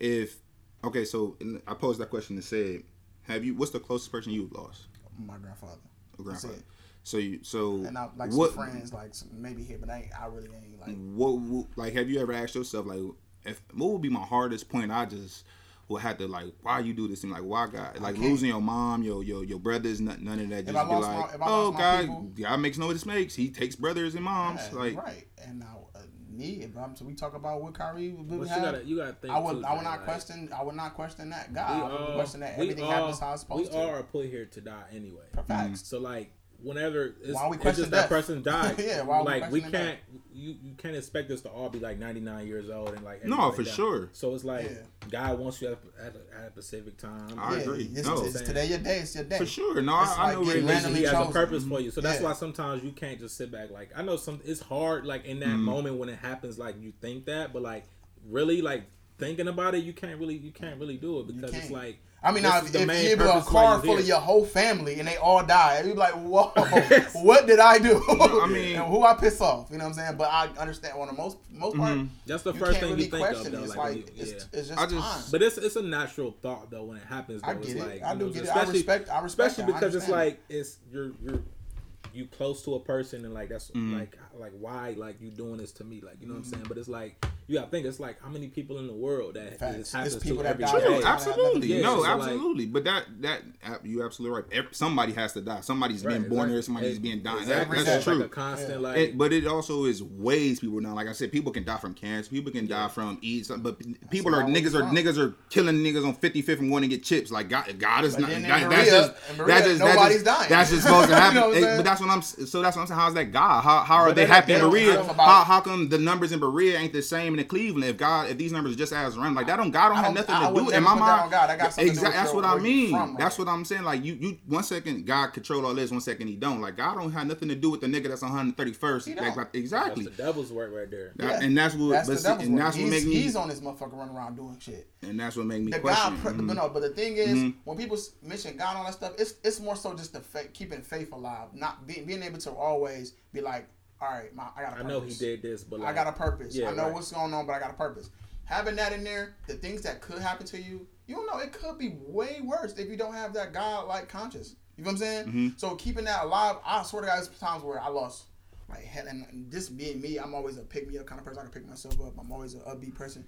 Speaker 4: if okay, so I posed that question and said, have you? What's the closest person you've lost?
Speaker 2: my grandfather.
Speaker 4: A
Speaker 2: That's
Speaker 4: grandfather.
Speaker 2: It.
Speaker 4: So you, so
Speaker 2: And I like
Speaker 4: what?
Speaker 2: some friends, like some, maybe here, but I, ain't, I really ain't like.
Speaker 4: What, what like have you ever asked yourself like if what would be my hardest point I just would have to like why you do this and like why God like losing your mom your your your brothers none, none of that
Speaker 2: If
Speaker 4: just
Speaker 2: I
Speaker 4: be like
Speaker 2: my- if I
Speaker 4: oh
Speaker 2: lost my
Speaker 4: God
Speaker 2: people-
Speaker 4: God makes no mistakes he takes brothers and moms
Speaker 2: Yeah,
Speaker 4: like
Speaker 2: right, and now uh, me, if I'm, so we talk about what Kyrie would
Speaker 3: But you
Speaker 2: have.
Speaker 3: gotta, you gotta think.
Speaker 2: I would,
Speaker 3: too,
Speaker 2: I would
Speaker 3: Jay,
Speaker 2: not
Speaker 3: like,
Speaker 2: question. I would not question that
Speaker 3: We
Speaker 2: God. I would
Speaker 3: all,
Speaker 2: question that everything
Speaker 3: all,
Speaker 2: happens how it's supposed
Speaker 3: we
Speaker 2: to.
Speaker 3: all are put here to die anyway.
Speaker 2: For facts.
Speaker 3: So like, whenever it's,
Speaker 2: Why we
Speaker 3: it's
Speaker 2: question
Speaker 3: just that person died,
Speaker 2: Yeah, why
Speaker 3: like we
Speaker 2: questioning
Speaker 3: can't, you you can't expect us to all be like 99 years old and like
Speaker 4: No, for
Speaker 3: die.
Speaker 4: sure.
Speaker 3: So it's like
Speaker 2: Yeah.
Speaker 3: God wants you at a, at a, at a specific time.
Speaker 4: I
Speaker 2: yeah,
Speaker 4: agree.
Speaker 2: It's,
Speaker 4: No.
Speaker 2: it's today your day. It's your day.
Speaker 4: for sure no
Speaker 2: It's
Speaker 4: I, I know
Speaker 2: getting
Speaker 4: where
Speaker 3: He
Speaker 2: randomly
Speaker 3: has a
Speaker 2: chosen.
Speaker 3: purpose for you, so that's
Speaker 2: Yeah.
Speaker 3: why sometimes you can't just sit back. Like I know some, it's hard. Like in that
Speaker 4: Mm-hmm.
Speaker 3: moment when it happens, like you think that, but like really, like thinking about it, you can't really, you can't really do it because it's like.
Speaker 2: I mean, now if, if you have a car full of your whole family and they all die, you'd be like, "Whoa, what did I do?
Speaker 4: I mean-
Speaker 2: and who I piss off?" You know what I'm saying? But I understand on the most most part,
Speaker 4: Mhm.
Speaker 3: That's the first thing
Speaker 2: really
Speaker 3: you think
Speaker 2: question
Speaker 3: of,
Speaker 2: it.
Speaker 3: though.
Speaker 2: It's
Speaker 3: Like,
Speaker 2: like,
Speaker 3: when you-
Speaker 2: it's,
Speaker 3: yeah.
Speaker 2: it's just,
Speaker 4: I just-
Speaker 2: time.
Speaker 3: But it's it's a natural thought though when it happens. Though.
Speaker 2: I get
Speaker 3: it's
Speaker 2: it.
Speaker 3: like,
Speaker 2: I do
Speaker 3: know,
Speaker 2: get it. I
Speaker 3: especially-
Speaker 2: respect. I respect.
Speaker 3: especially
Speaker 2: that. I
Speaker 3: because it's like it's you're you're you close to a person and like that's
Speaker 4: Mm-hmm.
Speaker 3: like like why like you doing this to me like you know what
Speaker 2: Mm-hmm.
Speaker 3: I'm saying but it's like you gotta think it's like how many people in the world that
Speaker 2: Facts.
Speaker 3: this happens
Speaker 2: It's people
Speaker 3: to
Speaker 2: that
Speaker 3: every
Speaker 2: die
Speaker 4: True, absolutely.
Speaker 3: Yeah,
Speaker 4: no,
Speaker 3: so, like-
Speaker 4: absolutely. but that that you absolutely right. Every, somebody has to die. Somebody's
Speaker 3: Right,
Speaker 4: being born
Speaker 3: exactly.
Speaker 4: there. Somebody's being dying.
Speaker 3: Exactly.
Speaker 4: That, that's.
Speaker 3: It's
Speaker 4: true.
Speaker 3: like a constant
Speaker 2: Yeah.
Speaker 3: like
Speaker 4: It, but it also is ways people now. Like I said, people can die from cancer. People can die from eating something. But people are
Speaker 2: where I was
Speaker 4: niggas are niggas are killing niggas on 55th and going to get chips. Like God, God is
Speaker 2: But
Speaker 4: not.
Speaker 2: then in
Speaker 4: That,
Speaker 2: Berea-
Speaker 4: that's just
Speaker 2: in
Speaker 4: that's
Speaker 2: Berea,
Speaker 4: just that's
Speaker 2: nobody's
Speaker 4: just,
Speaker 2: dying.
Speaker 4: that's just supposed to
Speaker 2: You
Speaker 4: happen.
Speaker 2: know
Speaker 4: It- but that's what I'm. So that's what I'm saying. How's that God? How how are they
Speaker 3: they-
Speaker 4: happy
Speaker 3: they
Speaker 4: in Berea? How how come the numbers in Berea ain't the same in Cleveland? If God, if these numbers are just as random, like that don't God don't
Speaker 2: I
Speaker 4: have
Speaker 2: don't-
Speaker 4: nothing
Speaker 2: I
Speaker 4: to do. In my
Speaker 2: put that
Speaker 4: mind,
Speaker 2: on God. That got something
Speaker 4: exactly. That's what I mean.
Speaker 2: from,
Speaker 4: That's what I'm saying. Like you, you one second God control all this, one second he don't. Like God don't have nothing to do with the nigga that's 131st.
Speaker 2: He
Speaker 4: Like,
Speaker 2: don't.
Speaker 4: like,
Speaker 3: that's
Speaker 4: exactly.
Speaker 3: the devil's work right there.
Speaker 4: That-
Speaker 2: Yeah.
Speaker 4: and that's what,
Speaker 2: That's the
Speaker 4: see,
Speaker 2: devil's
Speaker 4: and
Speaker 2: work.
Speaker 4: that's what
Speaker 2: he's,
Speaker 4: me,
Speaker 2: he's on this motherfucker running around doing shit.
Speaker 4: and that's what make me
Speaker 2: The
Speaker 4: question.
Speaker 2: God, pre-
Speaker 4: Mhm.
Speaker 2: but no, but the thing is,
Speaker 4: Mhm.
Speaker 2: when people s- mention God and all that stuff, it's it's more so just the fa- keeping faith alive, not being being able to always be like, all right, my, I got a
Speaker 3: I
Speaker 2: purpose.
Speaker 3: I know he did this, but like,
Speaker 2: I got a purpose.
Speaker 3: Yeah,
Speaker 2: I know
Speaker 3: right.
Speaker 2: what's going on, but I got a purpose. Having that in there, the things that could happen to you, you don't know. It could be way worse if you don't have that God like conscious. You know what I'm saying?
Speaker 4: Mhm.
Speaker 2: So keeping that alive, I swear to God, there's times where I lost my head, and this being me, I'm always a pick me up kind of person. I can pick myself up. I'm always an upbeat person.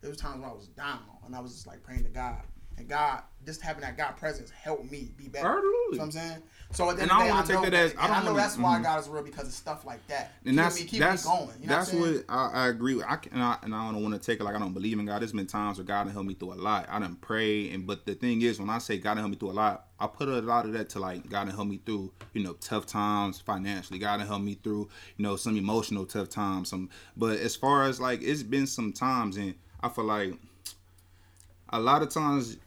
Speaker 2: There was times when I was down, and I was just like praying to God, and God, just having that God presence helped me be better.
Speaker 4: Absolutely.
Speaker 2: You know what I'm saying? So at the
Speaker 4: And
Speaker 2: end
Speaker 4: I
Speaker 2: of the day,
Speaker 4: wanna
Speaker 2: I
Speaker 4: take that as- I don't
Speaker 2: I know that's why
Speaker 4: mhm.
Speaker 2: God is real because of stuff like that.
Speaker 4: and that's
Speaker 2: me, keep
Speaker 4: that's
Speaker 2: me going. You know
Speaker 4: that's
Speaker 2: what,
Speaker 4: what I, I agree with. I can, and I, and I don't want to take it like I don't believe in God. There's been times where God helped me through a lot. I didn't pray, and but the thing is, when I say God helped me through a lot, I put a lot of that to like God done helped me through, you know, tough times financially. God done helped me through, you know, some emotional tough times. Some, but as far as like, it's been some times, and I feel like a lot of times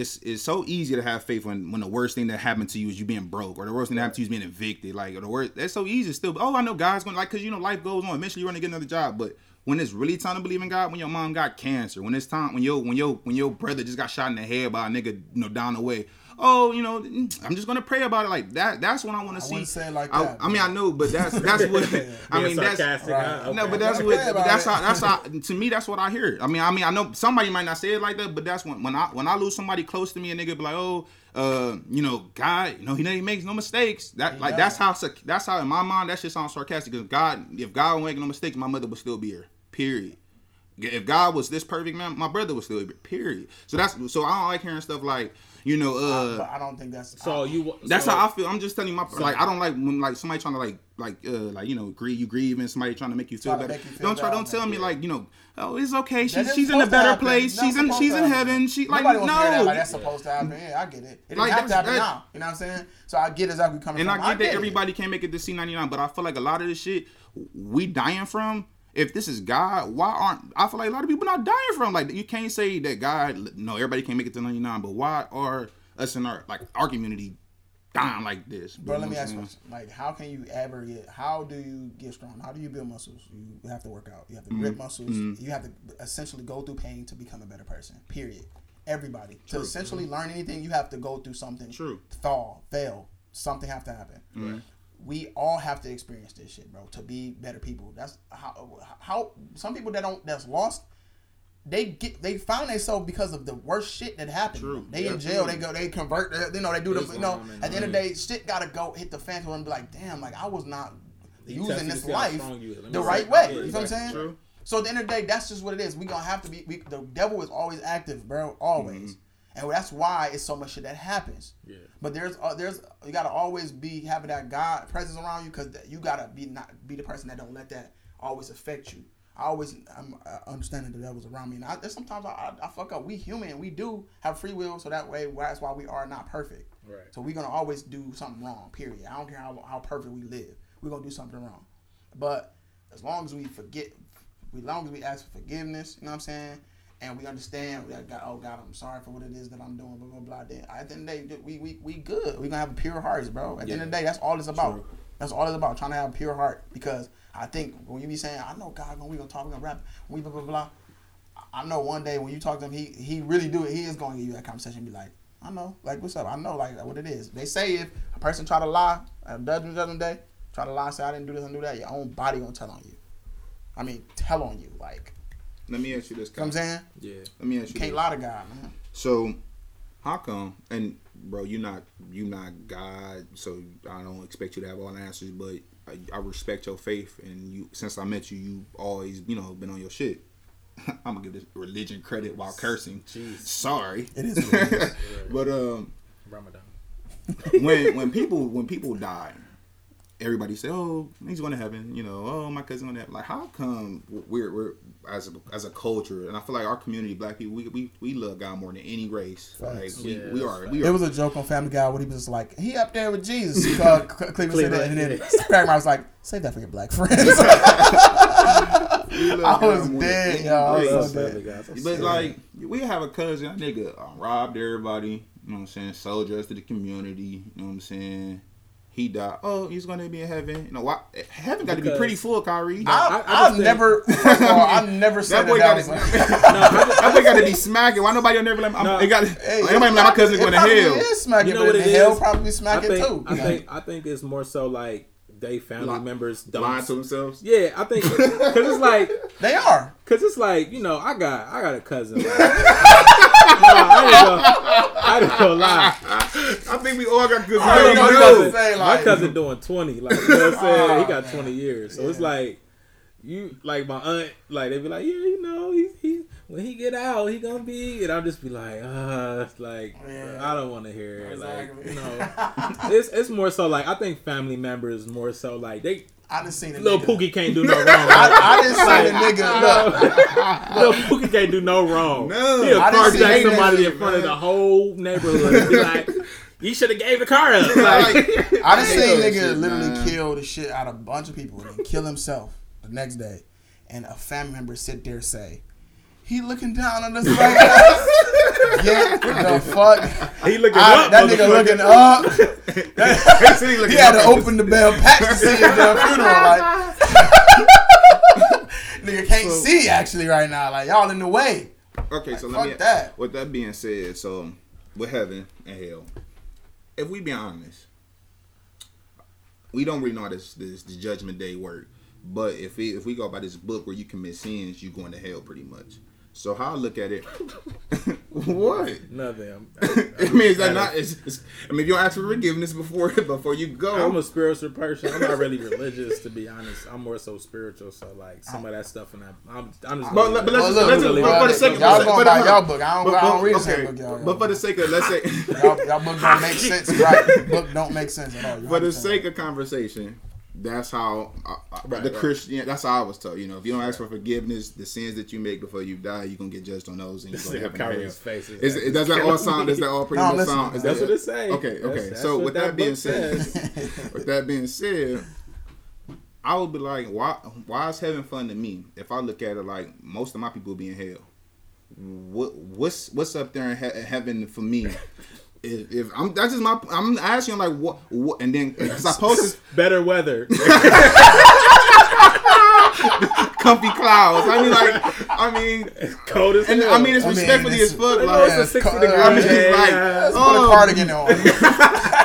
Speaker 4: it's it's so easy to have faith when when the worst thing that happened to you is you being broke or the worst thing that happened to you is being evicted. Like or the worst, that's so easy still. Oh, I know God's gonna like because you know life goes on. Eventually, you're gonna get another job, but when it's really time to believe in God, when your mom got cancer, when it's time, when your when your when your brother just got shot in the head by a nigga, you know, down the way. Oh, you know, I'm just gonna pray about it like that. That's what I want to see.
Speaker 2: say it like
Speaker 4: I,
Speaker 2: that,
Speaker 4: I mean, I know, but that's that's what I mean. That's
Speaker 3: sarcastic, huh?
Speaker 2: right.
Speaker 4: no, but that's what. But that's how. That's how. To me, that's what I hear. I mean, I mean, I know somebody might not say it like that, but that's when when I when I lose somebody close to me, a nigga be like, oh, uh, you know, God, you know, he he makes no mistakes. That
Speaker 2: He
Speaker 4: like
Speaker 2: does.
Speaker 4: that's how that's how in my mind that shit sounds sarcastic. Because God, if God won't make no mistakes, my mother would still be here. Period. If God was this perfect man, my brother would still be here. Period. So that's so I don't like hearing stuff like you know, uh,
Speaker 2: but I don't think that's
Speaker 3: So you.
Speaker 4: that's
Speaker 3: so,
Speaker 4: how I feel. I'm just telling you my like I don't like when like somebody trying to like like uh like you know grieve you grieve and somebody trying to make you feel better.
Speaker 2: you feel
Speaker 4: don't try don't tell
Speaker 2: man.
Speaker 4: me like you know oh it's okay she's she's in a better place she's in she's in heaven she like
Speaker 2: Nobody wants to hear that,
Speaker 4: no
Speaker 2: like that's supposed to happen. Yeah, I get it. It
Speaker 4: Like,
Speaker 2: didn't have to
Speaker 4: that's-
Speaker 2: happen
Speaker 4: that-
Speaker 2: now. You know what I'm saying? So I get exactly coming
Speaker 4: and
Speaker 2: from.
Speaker 4: I get that
Speaker 2: it.
Speaker 4: everybody can't make it to C99 but I feel like a lot of this shit we dying from. If this is God, why aren't I feel like a lot of people not dying from? Like you can't say that God. No, everybody can't make it to 99, but why are us in our like our community dying like this?
Speaker 2: Bro, let me ask you, a
Speaker 4: saying?
Speaker 2: question. like, how can you ever get? How do you get strong? How do you build muscles? You have to work out. You have to
Speaker 4: Mm-hmm.
Speaker 2: rip muscles. You have to essentially go through pain to become a better person. Period. Everybody to essentially learn anything, you have to go through something.
Speaker 4: Mm-hmm. True.
Speaker 2: Fall, fail, something have to happen. We all have to experience this shit, bro, to be better people. That's how. How some people that don't that's lost. They get they found themselves because of the worst shit that happened.
Speaker 4: True.
Speaker 2: They
Speaker 4: Yeah,
Speaker 2: in jail.
Speaker 4: true.
Speaker 2: They go. They convert. They, you know. They do the. You know. At the end of the day, shit gotta go hit the fan them. Be like, damn. Like I was not using this life
Speaker 3: strong you is. Let me
Speaker 2: the right way. You know what I'm saying?
Speaker 4: True.
Speaker 2: So at the end of the day, that's just what it is. We gonna have to be. We, the devil is always active, bro. Always. Mm-hmm. And that's why it's so much shit that happens.
Speaker 3: Yeah.
Speaker 2: But there's uh, there's you gotta always be having that God presence around you because you gotta be not be the person that don't let that always affect you. I always I'm uh, understanding the devil's around me, and I, sometimes I, I, I fuck up. We human, we do have free will, so that way that's why we are not perfect.
Speaker 3: Right.
Speaker 2: So we're gonna always do something wrong. Period. I don't care how, how perfect we live, we're gonna do something wrong. But as long as we forget, we long as we ask for forgiveness, you know what I'm saying, and we understand that God, oh God, I'm sorry for what it is that I'm doing, blah blah blah. Then at the end of the day, we we, we good. We gonna have a pure hearts, bro. At the end of the day, that's all it's about. That's all it's about. Trying to have a pure heart because I think when you be saying, I know God, when we gonna talk, we gonna rap, we blah blah blah. I know one day when you talk to him, he he really do it. He is going to give you that conversation. And be like, I know, like what's up? I know, like what it is. They say if a person try to lie, a judgment judgment day, try to lie, say I didn't do this and do that, your own body gonna tell on you. I mean, tell on you. Like,
Speaker 4: Let me ask you this.
Speaker 2: you know I'm saying?
Speaker 3: Yeah.
Speaker 4: Let me ask you.
Speaker 2: You can't
Speaker 4: this.
Speaker 2: lie to God, man.
Speaker 4: So, how come? And bro, you not you not God, so I don't expect you to have all the answers. But I, I respect your faith, and you since I met you, you always you know been on your shit. I'm gonna give this religion credit while cursing.
Speaker 3: Jeez.
Speaker 4: Sorry,
Speaker 2: It is what it is.
Speaker 4: but um,
Speaker 3: Ramadan.
Speaker 4: when when people when people die, everybody say, "Oh, he's going to heaven." You know, "Oh, my cousin going to heaven." Like, how come we're we're as a, as a culture, and I feel like our community, black people, we we, we love God more than any race. Like,
Speaker 2: Facts.
Speaker 4: we,
Speaker 3: Yeah,
Speaker 4: we are we
Speaker 2: It
Speaker 4: are
Speaker 2: was a joke on Family Guy when he was just like, he up there with Jesus. Uh, Cleveland, said that, and then
Speaker 3: yeah.
Speaker 2: Was like, save that for your black friends.
Speaker 4: we love
Speaker 2: I was dead,
Speaker 4: any
Speaker 2: yo. I was so dead.
Speaker 3: Family
Speaker 4: But
Speaker 3: sad.
Speaker 4: like we have a cousin, that nigga uh, robbed everybody. You know what I'm saying? Sold drugs to the community. You know what I'm saying? He died. Oh, he's gonna be in heaven. You know why? Heaven got to be pretty full, Kyrie.
Speaker 3: I-
Speaker 2: I,
Speaker 3: I
Speaker 2: I,
Speaker 3: just
Speaker 2: never, first of all, I never said
Speaker 4: that boy
Speaker 2: that.
Speaker 4: got
Speaker 2: that
Speaker 4: to.
Speaker 2: was like,
Speaker 4: that boy got to be smacking. Why nobody will never let him?
Speaker 3: No.
Speaker 4: It got.
Speaker 2: Hey,
Speaker 4: Hey, nobody let my cousin
Speaker 2: it
Speaker 4: go to
Speaker 2: probably
Speaker 4: hell.
Speaker 2: Is smacking,
Speaker 3: You know
Speaker 2: but
Speaker 3: what
Speaker 2: the
Speaker 3: it
Speaker 2: hell
Speaker 3: is?
Speaker 2: probably
Speaker 3: I
Speaker 2: smacking
Speaker 3: think,
Speaker 2: too.
Speaker 3: I think I think it's more so like they family members don't.
Speaker 4: Lying to themselves.
Speaker 3: Yeah, I think because it's like
Speaker 2: they are.
Speaker 3: Cause it's like you know, I got I got a cousin. Like, no, I ain't gonna, I ain't gonna lie.
Speaker 4: I think we all got good.
Speaker 2: I
Speaker 3: My,
Speaker 2: don't know
Speaker 3: my
Speaker 2: what
Speaker 3: cousin, my cousin doing twenty. Like you know what I'm saying? he got
Speaker 2: Oh,
Speaker 3: twenty years, so it's like you like my aunt. Like they be like, yeah, you know, he he when he get out, he gonna be, and I'll just be like, uh, like
Speaker 2: Yeah.
Speaker 3: I don't want to hear it. Like
Speaker 2: Exactly.
Speaker 3: you know, it's it's more so like I think family members more so like they
Speaker 2: I just seen a
Speaker 3: little. Pookie can't do no wrong.
Speaker 2: I, I just seen a nigga. Look,
Speaker 3: Little Pookie can't do no wrong.
Speaker 4: No.
Speaker 3: He'll carjack somebody in front of the whole neighborhood and be like, you should have gave the car up. Like,
Speaker 2: I just seen nigga
Speaker 4: shit,
Speaker 2: literally
Speaker 4: man.
Speaker 2: kill the shit out of a bunch of people and kill himself the next day, and a family member sit there and say, "He looking down on us right now." Get the fuck.
Speaker 3: He looking
Speaker 2: I-
Speaker 3: up.
Speaker 2: that nigga looking up. He had to open the bell patch to see his uh, funeral. Like, nigga can't
Speaker 4: So-
Speaker 2: see actually right now. Like y'all in the way.
Speaker 4: Okay, so
Speaker 2: Like,
Speaker 4: let me.
Speaker 2: fuck that.
Speaker 4: With that being said, so with heaven and hell, if we be honest, we don't really know how this this the judgment day work. But if we if we go by this book where you commit sins, you going to hell pretty much. So how I look at it, what?
Speaker 3: Nothing. I'm,
Speaker 4: I mean, is that not? It's, it's, I mean, if you don't ask for forgiveness before before you go,
Speaker 3: I'm a spiritual person. I'm not really religious, to be honest. I'm more so spiritual. So like some of that stuff, and I, I'm, I'm just.
Speaker 4: But, let- but let's
Speaker 2: Well,
Speaker 4: just,
Speaker 2: look,
Speaker 4: let's
Speaker 2: look,
Speaker 4: just, but for the sake of
Speaker 2: y'all
Speaker 4: but-
Speaker 2: going
Speaker 4: but-
Speaker 2: by
Speaker 4: hold
Speaker 2: y'all book. I don't-
Speaker 4: But-
Speaker 2: I don't read the same
Speaker 4: okay,
Speaker 2: book y'all-
Speaker 4: But for the sake of let's say
Speaker 2: Y'all, y'all book don't make sense, right? Book don't make sense at all. You
Speaker 4: for the sake of conversation, that's how uh, uh,
Speaker 3: Right,
Speaker 4: the
Speaker 3: right.
Speaker 4: Christian. That's how I was told. You know, if you don't ask for forgiveness, the sins that you make before you die, you're gonna get judged on those, and you're gonna have
Speaker 3: covering
Speaker 4: hell.
Speaker 3: his face. is
Speaker 4: Is, does that all sound? Does that all pretty
Speaker 2: No,
Speaker 4: much
Speaker 2: listen,
Speaker 4: sound? Is
Speaker 3: That's
Speaker 4: that,
Speaker 3: what it say.
Speaker 4: Okay, okay.
Speaker 3: that's
Speaker 4: so with
Speaker 3: that
Speaker 4: that being said, with that being said, I would be like, why? Why is heaven fun to me? If I look at it like most of my people be in hell. What what's what's up there in he- heaven for me? If, if I'm that's just my I'm asking like what, what and then because I posted
Speaker 3: Better weather.
Speaker 4: comfy clouds. I mean like I mean it's
Speaker 3: Cold as
Speaker 4: and
Speaker 3: hell.
Speaker 4: I mean it's
Speaker 2: I mean,
Speaker 4: respectfully
Speaker 2: it's-
Speaker 4: as fuck.
Speaker 3: I know
Speaker 4: Like,
Speaker 3: it's a 60
Speaker 2: co-
Speaker 3: degree
Speaker 2: I mean,
Speaker 3: day.
Speaker 4: Oh. like,
Speaker 3: yeah.
Speaker 2: Let's put a
Speaker 4: Oh.
Speaker 2: cardigan on.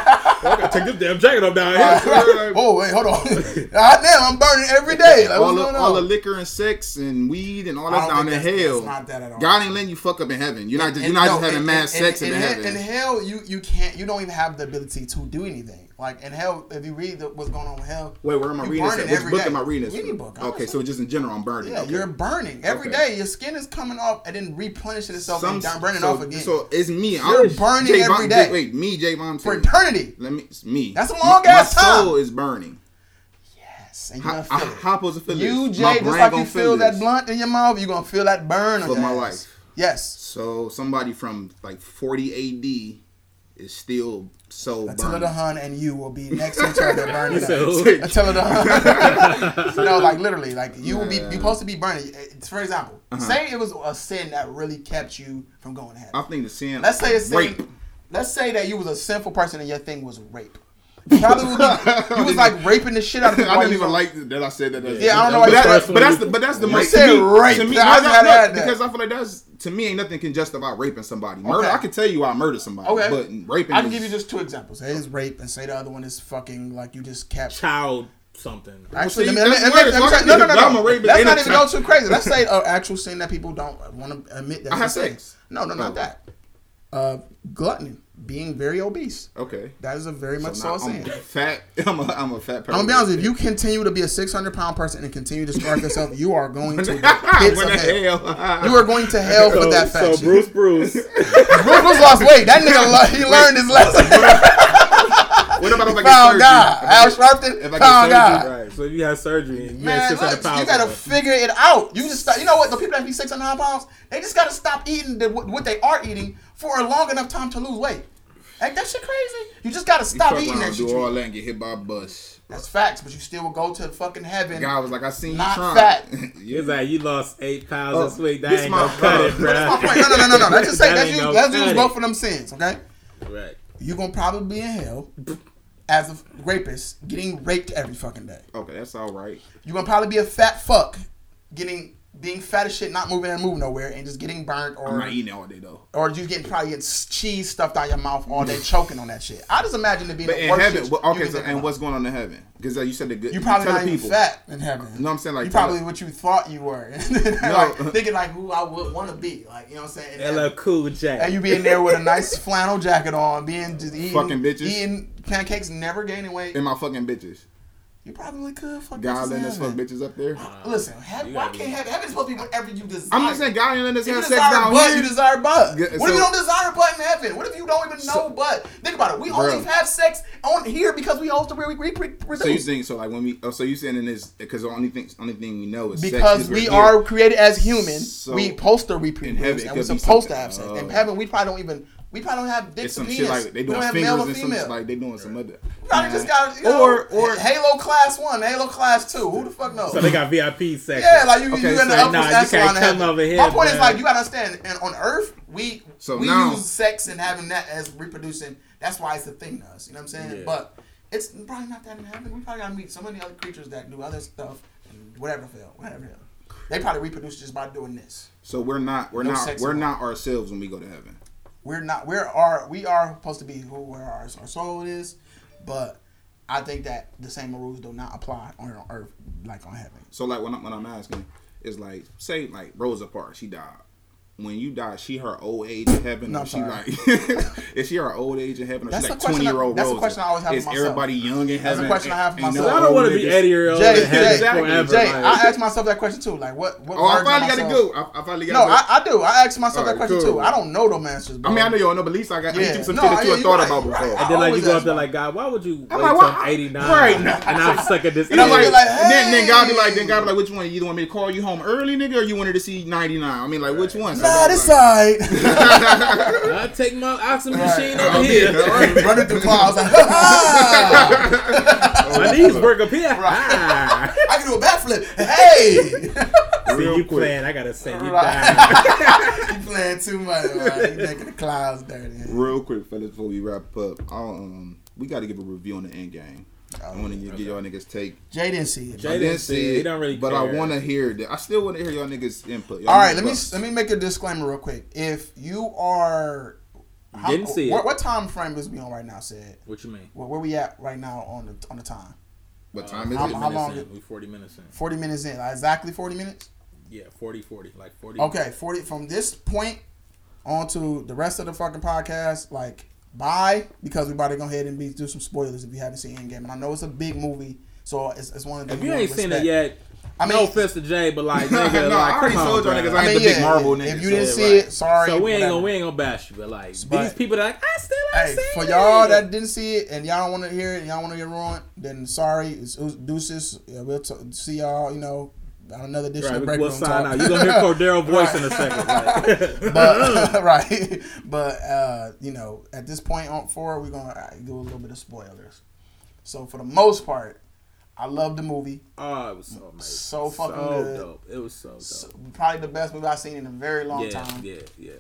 Speaker 3: I gotta take this damn jacket off down here.
Speaker 2: oh wait, hold on. God damn, I'm burning every day. Like,
Speaker 4: all
Speaker 2: what's
Speaker 4: the,
Speaker 2: going
Speaker 4: all the liquor and sex and weed and all
Speaker 2: that
Speaker 4: down in hell.
Speaker 2: that's not that at all.
Speaker 4: God ain't letting you fuck up in heaven. You're not just,
Speaker 2: And
Speaker 4: you're not
Speaker 2: no,
Speaker 4: just having
Speaker 2: in-
Speaker 4: mad
Speaker 2: in-
Speaker 4: sex in,
Speaker 2: in,
Speaker 4: heaven.
Speaker 2: In hell, you you can't. You don't even have the ability to do anything. Like in hell, if you read the, what's going on with hell,
Speaker 4: Wait, where am I
Speaker 2: you
Speaker 4: reading this?
Speaker 2: burning?
Speaker 4: Which book
Speaker 2: day.
Speaker 4: am I reading this?
Speaker 2: Any
Speaker 4: from?
Speaker 2: book,
Speaker 4: Okay, so just in general, I'm burning.
Speaker 2: Yeah,
Speaker 4: okay.
Speaker 2: you're burning every
Speaker 4: Okay.
Speaker 2: day. Your skin is coming off and then replenishing itself
Speaker 4: Some-
Speaker 2: and down, burning
Speaker 4: so,
Speaker 2: off again
Speaker 4: So it's me.
Speaker 2: You're
Speaker 4: I'm
Speaker 2: burning
Speaker 4: J.
Speaker 2: every
Speaker 4: Von-
Speaker 2: day.
Speaker 4: Wait, me, J. Von
Speaker 2: for eternity.
Speaker 4: Let me. It's me.
Speaker 2: That's a long
Speaker 4: my,
Speaker 2: ass
Speaker 4: My
Speaker 2: time.
Speaker 4: soul is burning.
Speaker 2: Yes, and you
Speaker 4: How,
Speaker 2: gonna
Speaker 4: how,
Speaker 2: feel it.
Speaker 4: how I supposed to feel
Speaker 2: You. Jay, just like you
Speaker 4: gonna
Speaker 2: feel that blunt in your mouth, you're gonna feel that burn on
Speaker 4: for my
Speaker 2: ass.
Speaker 4: life.
Speaker 2: Yes.
Speaker 4: So somebody from like 40 AD is still so
Speaker 2: Attila
Speaker 4: burning.
Speaker 2: the Hun and you will be next to each other burning.
Speaker 3: said
Speaker 2: up.
Speaker 3: who?
Speaker 2: Attila the Hun. no, like literally, like you will be You're supposed to be burning. It's- For example, uh-huh. say it was a sin that really kept you from going to heaven.
Speaker 4: I think the sin.
Speaker 2: Let's say it's
Speaker 4: rape.
Speaker 2: Let's say that you was a sinful person and your thing was rape. You Probably would be, you was like raping the shit out of people.
Speaker 4: I didn't even like that I said that.
Speaker 2: Yeah, I don't know why
Speaker 4: But,
Speaker 2: you
Speaker 4: that, but that's the but that's the
Speaker 2: You
Speaker 4: most
Speaker 2: said
Speaker 4: to me,
Speaker 2: rape.
Speaker 4: To me,
Speaker 2: I
Speaker 4: I,
Speaker 2: just had
Speaker 4: no,
Speaker 2: to that.
Speaker 4: because I feel like that's to me ain't nothing can justify raping somebody. Murder,
Speaker 2: Okay.
Speaker 4: I can tell you I murdered somebody.
Speaker 2: Okay.
Speaker 4: but raping.
Speaker 2: I can
Speaker 4: is-
Speaker 2: give you just two examples. Say it's rape, and say the other one is fucking like you just kept.
Speaker 3: Child something.
Speaker 2: Actually,
Speaker 4: see,
Speaker 2: let me, let me, let me, let me say- no, no, no,
Speaker 4: I'm
Speaker 2: no.
Speaker 4: a rapist
Speaker 2: Let's not even go too crazy. Let's say an actual sin that people don't want to admit. That's
Speaker 4: I
Speaker 2: a
Speaker 4: had
Speaker 2: sin.
Speaker 4: sex.
Speaker 2: No, no, not that. Uh, gluttony, being very obese.
Speaker 4: Okay.
Speaker 2: That is a very much
Speaker 4: So
Speaker 2: so,
Speaker 4: now
Speaker 2: a sin.
Speaker 4: I'm fat. I'm a, I'm a fat person.
Speaker 2: I'm gonna be honest. If you continue to be a 600 pound person and continue to starve yourself, you are going to the
Speaker 4: When
Speaker 2: pits
Speaker 4: the
Speaker 2: of hell.
Speaker 4: hell?
Speaker 2: You are going to hell for that fat.
Speaker 3: so Bruce Bruce.
Speaker 2: Bruce, Bruce lost weight. That nigga, lo- he learned his lesson.
Speaker 4: What about if I get
Speaker 2: found
Speaker 4: surgery?
Speaker 2: God.
Speaker 4: If I
Speaker 2: Al
Speaker 4: get-
Speaker 2: Sharpton
Speaker 4: if I get
Speaker 2: found God.
Speaker 4: surgery,
Speaker 3: right. So if you have surgery and you
Speaker 2: Man,
Speaker 3: had 600
Speaker 2: look,
Speaker 3: pounds.
Speaker 2: you gotta figure it out. You just stop, you know what? The people that be 600 pounds, they just gotta stop eating the, what what they are eating for a long enough time to lose weight. Ain't that shit crazy? You just gotta
Speaker 4: You
Speaker 2: stop
Speaker 4: fuck
Speaker 2: eating
Speaker 4: around,
Speaker 2: that shit.
Speaker 4: do all
Speaker 2: you-
Speaker 4: that and get hit by a bus.
Speaker 2: That's facts, but you still will go to fucking heaven.
Speaker 4: God was like, I seen you
Speaker 2: Not
Speaker 4: trying.
Speaker 2: fat.
Speaker 4: yeah.
Speaker 3: It's like you lost eight pounds
Speaker 4: Oh,
Speaker 3: this week. That ain't
Speaker 4: my-
Speaker 3: gonna cut it, bro.
Speaker 2: That's my point. No, no, no, no, no. Let's just say
Speaker 3: That
Speaker 2: let's
Speaker 3: ain't
Speaker 2: use,
Speaker 3: gonna
Speaker 2: let's use both of them sins, okay?
Speaker 3: Right.
Speaker 2: You gonna probably be in hell as a rapist, getting raped every fucking day.
Speaker 4: Okay, that's all right.
Speaker 2: You gonna probably be a fat fuck, getting being fat as shit, not moving and moving nowhere, and just getting burnt
Speaker 4: I'm
Speaker 2: or
Speaker 4: not eating all day though.
Speaker 2: or you getting probably getting s- cheese stuffed out your mouth all day, choking on that shit. I just imagine it being
Speaker 4: But
Speaker 2: the
Speaker 4: in
Speaker 2: worst
Speaker 4: heaven,
Speaker 2: shit
Speaker 4: well, okay, so, and what's going on in heaven? Because uh, you said the good.
Speaker 2: You probably
Speaker 4: tell
Speaker 2: not
Speaker 4: the
Speaker 2: even
Speaker 4: people.
Speaker 2: fat in heaven.
Speaker 4: No, I'm saying like
Speaker 2: you probably what you thought you were, like thinking like who I would want to be, like you know what I'm saying. And,
Speaker 3: LL Cool J.
Speaker 2: and you being there with a nice flannel jacket on, being just eating,
Speaker 4: Fucking bitches.
Speaker 2: eating pancakes, never gaining weight.
Speaker 4: in my fucking bitches.
Speaker 2: You probably could fuck
Speaker 4: God
Speaker 2: bitches in
Speaker 4: letting us fuck
Speaker 2: heaven.
Speaker 4: bitches up there.
Speaker 2: Uh, listen, heaven,
Speaker 3: You
Speaker 2: why can't
Speaker 3: be-
Speaker 2: heaven? Heaven's supposed to be whatever you desire.
Speaker 4: I'm just saying, God ain't letting us
Speaker 2: If you
Speaker 4: have sex
Speaker 2: desire
Speaker 4: down
Speaker 2: butt,
Speaker 4: here.
Speaker 2: you desire butt.
Speaker 4: Yeah,
Speaker 2: what if you don't desire butt in heaven? What if you don't even know
Speaker 4: So-
Speaker 2: butt? Think about it. We
Speaker 4: Bro.
Speaker 2: only have sex on here because we host to re- re- re- reproduce.
Speaker 4: So you think so? Like when we, oh, so you saying in this because the only thing, only thing we know is sex
Speaker 2: because
Speaker 4: is
Speaker 2: we
Speaker 4: here.
Speaker 2: are created as humans,
Speaker 4: So,
Speaker 2: we post to
Speaker 4: in
Speaker 2: reproduce, and we're supposed to have sex.
Speaker 4: oh.
Speaker 2: In uh, heaven, we probably don't even We probably don't have dicks
Speaker 4: some
Speaker 2: and
Speaker 4: shit
Speaker 2: penis.
Speaker 4: like they
Speaker 2: we
Speaker 4: doing
Speaker 2: don't have
Speaker 4: fingers
Speaker 2: male or
Speaker 4: and some
Speaker 2: female.
Speaker 4: like they doing some other.
Speaker 2: probably just got you know,
Speaker 4: or or
Speaker 2: Halo Class One, Halo Class Two. Who the fuck knows?
Speaker 3: So they got VIP section.
Speaker 2: yeah, like you,
Speaker 4: Okay,
Speaker 2: you in the
Speaker 4: so
Speaker 2: upper
Speaker 3: nah, you
Speaker 2: echelon
Speaker 3: can't
Speaker 2: of
Speaker 3: come over here,
Speaker 2: My point is like you gotta understand. And on Earth, we
Speaker 4: So
Speaker 2: we
Speaker 4: now-
Speaker 2: use sex and having that as reproducing. That's why it's a thing to us. You know what I'm saying?
Speaker 3: Yeah.
Speaker 2: But it's probably not that in heaven. We probably gotta meet so many other creatures that do other stuff and whatever feel, whatever. Hell. They probably reproduce just by doing this.
Speaker 4: so we're not we're
Speaker 2: No
Speaker 4: not
Speaker 2: sex
Speaker 4: we're
Speaker 2: involved.
Speaker 4: not ourselves when we go to heaven.
Speaker 2: We're not. We're are we are supposed to be who where our, our soul is, but I think that the same rules do not apply on Earth like on heaven.
Speaker 4: So like when I'm, when I'm asking is like say like Rosa Parks she died. When you die, she her old age in heaven,
Speaker 2: No,
Speaker 4: or she like is she her old age in heaven, or
Speaker 2: That's
Speaker 4: she
Speaker 2: a
Speaker 4: like twenty year old?
Speaker 2: that's a
Speaker 4: Rosa?
Speaker 2: question I always have
Speaker 4: Is
Speaker 2: myself.
Speaker 4: everybody young in
Speaker 2: That's a
Speaker 4: heaven?
Speaker 2: question I have for
Speaker 4: Ain't no
Speaker 2: myself.
Speaker 3: I don't want to be
Speaker 4: niggas?
Speaker 3: 80 year old
Speaker 2: Jay,
Speaker 3: in heaven
Speaker 2: Jay,
Speaker 3: forever.
Speaker 2: Jay,
Speaker 3: like-
Speaker 2: I ask myself that question too. Like, what? what
Speaker 4: Oh, I finally got to
Speaker 2: myself-
Speaker 4: go. I, I finally got.
Speaker 2: No, I, I do. I ask myself that question
Speaker 4: cool.
Speaker 2: too. I don't know them answers. Bro.
Speaker 4: I mean, I know you don't know, but at least I got I
Speaker 2: Yeah.
Speaker 4: yeah. some
Speaker 2: No,
Speaker 4: shit that you
Speaker 2: yeah, you
Speaker 4: thought
Speaker 2: right,
Speaker 4: about before.
Speaker 2: right.
Speaker 3: and then like you go up there like God, why would you
Speaker 4: I'm
Speaker 3: wait
Speaker 4: like,
Speaker 3: till 89
Speaker 4: right.
Speaker 3: and I'm stuck at this
Speaker 4: And I'm like, then, then God be like, then God be like, which one? You either want me to call you home early, nigga, or you wanted to see 99? I mean, like, which one? So
Speaker 2: Nah,
Speaker 4: I'm
Speaker 2: this
Speaker 4: like,
Speaker 2: side.
Speaker 3: I take my oxygen machine
Speaker 4: I'll
Speaker 3: over
Speaker 4: be
Speaker 3: here.
Speaker 4: there.
Speaker 2: Running through clouds like, ah!
Speaker 3: My knees work up here.
Speaker 2: Right.
Speaker 3: Ah.
Speaker 2: I can do a backflip. Hey,
Speaker 3: See
Speaker 4: Real
Speaker 3: you
Speaker 4: quick.
Speaker 3: playing. I gotta say, you
Speaker 2: Right. you playing too much. Right? You making the clouds dirty.
Speaker 4: Real quick, fellas, before we wrap up, um, we got to give a review on the end game. I want to get y'all niggas take.
Speaker 2: Jay didn't see it.
Speaker 3: Jay
Speaker 4: I
Speaker 3: didn't
Speaker 4: didn't
Speaker 3: see
Speaker 4: see
Speaker 3: it.
Speaker 4: it,
Speaker 3: He don't really
Speaker 4: but I want to hear that. I still want to hear y'all niggas input. Y'all
Speaker 2: All right,
Speaker 4: niggas
Speaker 2: let me
Speaker 4: bucks.
Speaker 2: let me make a disclaimer real quick. If you are, how-
Speaker 3: Didn't see
Speaker 2: what,
Speaker 3: it.
Speaker 2: what time frame is we on right now? Said
Speaker 3: What you mean?
Speaker 2: where, where we at right now on the on the time?
Speaker 4: What time is
Speaker 2: how-
Speaker 4: it?
Speaker 2: how
Speaker 3: 40
Speaker 2: long
Speaker 3: minutes in. We 40 minutes in.
Speaker 2: Forty minutes in, like exactly forty minutes.
Speaker 3: Yeah, 40, 40. Like 40.
Speaker 2: Okay, forty from this point on to the rest of the fucking podcast. Like, bye because we're about to go ahead and be, do some spoilers if you haven't seen Endgame. And I know it's a big movie, so it's, it's one of the.
Speaker 3: If you ain't seen it yet,
Speaker 2: I mean, no
Speaker 3: offense to Jay, but like,
Speaker 4: No,
Speaker 3: nigga,
Speaker 4: no, I already told y'all niggas I
Speaker 2: I
Speaker 4: ain't
Speaker 2: mean,
Speaker 4: the big
Speaker 2: yeah,
Speaker 4: Marvel
Speaker 2: if you didn't see
Speaker 4: right.
Speaker 2: it, sorry.
Speaker 3: So we ain't
Speaker 2: whatever.
Speaker 3: gonna we ain't gonna bash you, but like
Speaker 2: But-
Speaker 3: these people that like I still ain't
Speaker 2: Hey,
Speaker 3: seen
Speaker 2: for
Speaker 3: it.
Speaker 2: y'all that didn't see it and y'all don't want to hear it and y'all want to get ruined, then sorry. It's, it's deuces. Yeah, we'll t- see y'all. You know, on another edition
Speaker 3: Right,
Speaker 2: of break
Speaker 3: we'll
Speaker 2: room
Speaker 3: sign
Speaker 2: talk.
Speaker 3: out. You're gonna hear Cordero voice in a second. Like.
Speaker 2: but right, but uh, you know, at this point on forward, we're gonna uh, do a little bit of spoilers. So for the most part, I love the movie.
Speaker 3: oh, it was so amazing.
Speaker 2: So fucking
Speaker 3: so
Speaker 2: good.
Speaker 3: dope. It was so dope.
Speaker 2: So, probably the best movie I've seen in a very long
Speaker 3: yeah,
Speaker 2: time.
Speaker 3: yeah, yeah,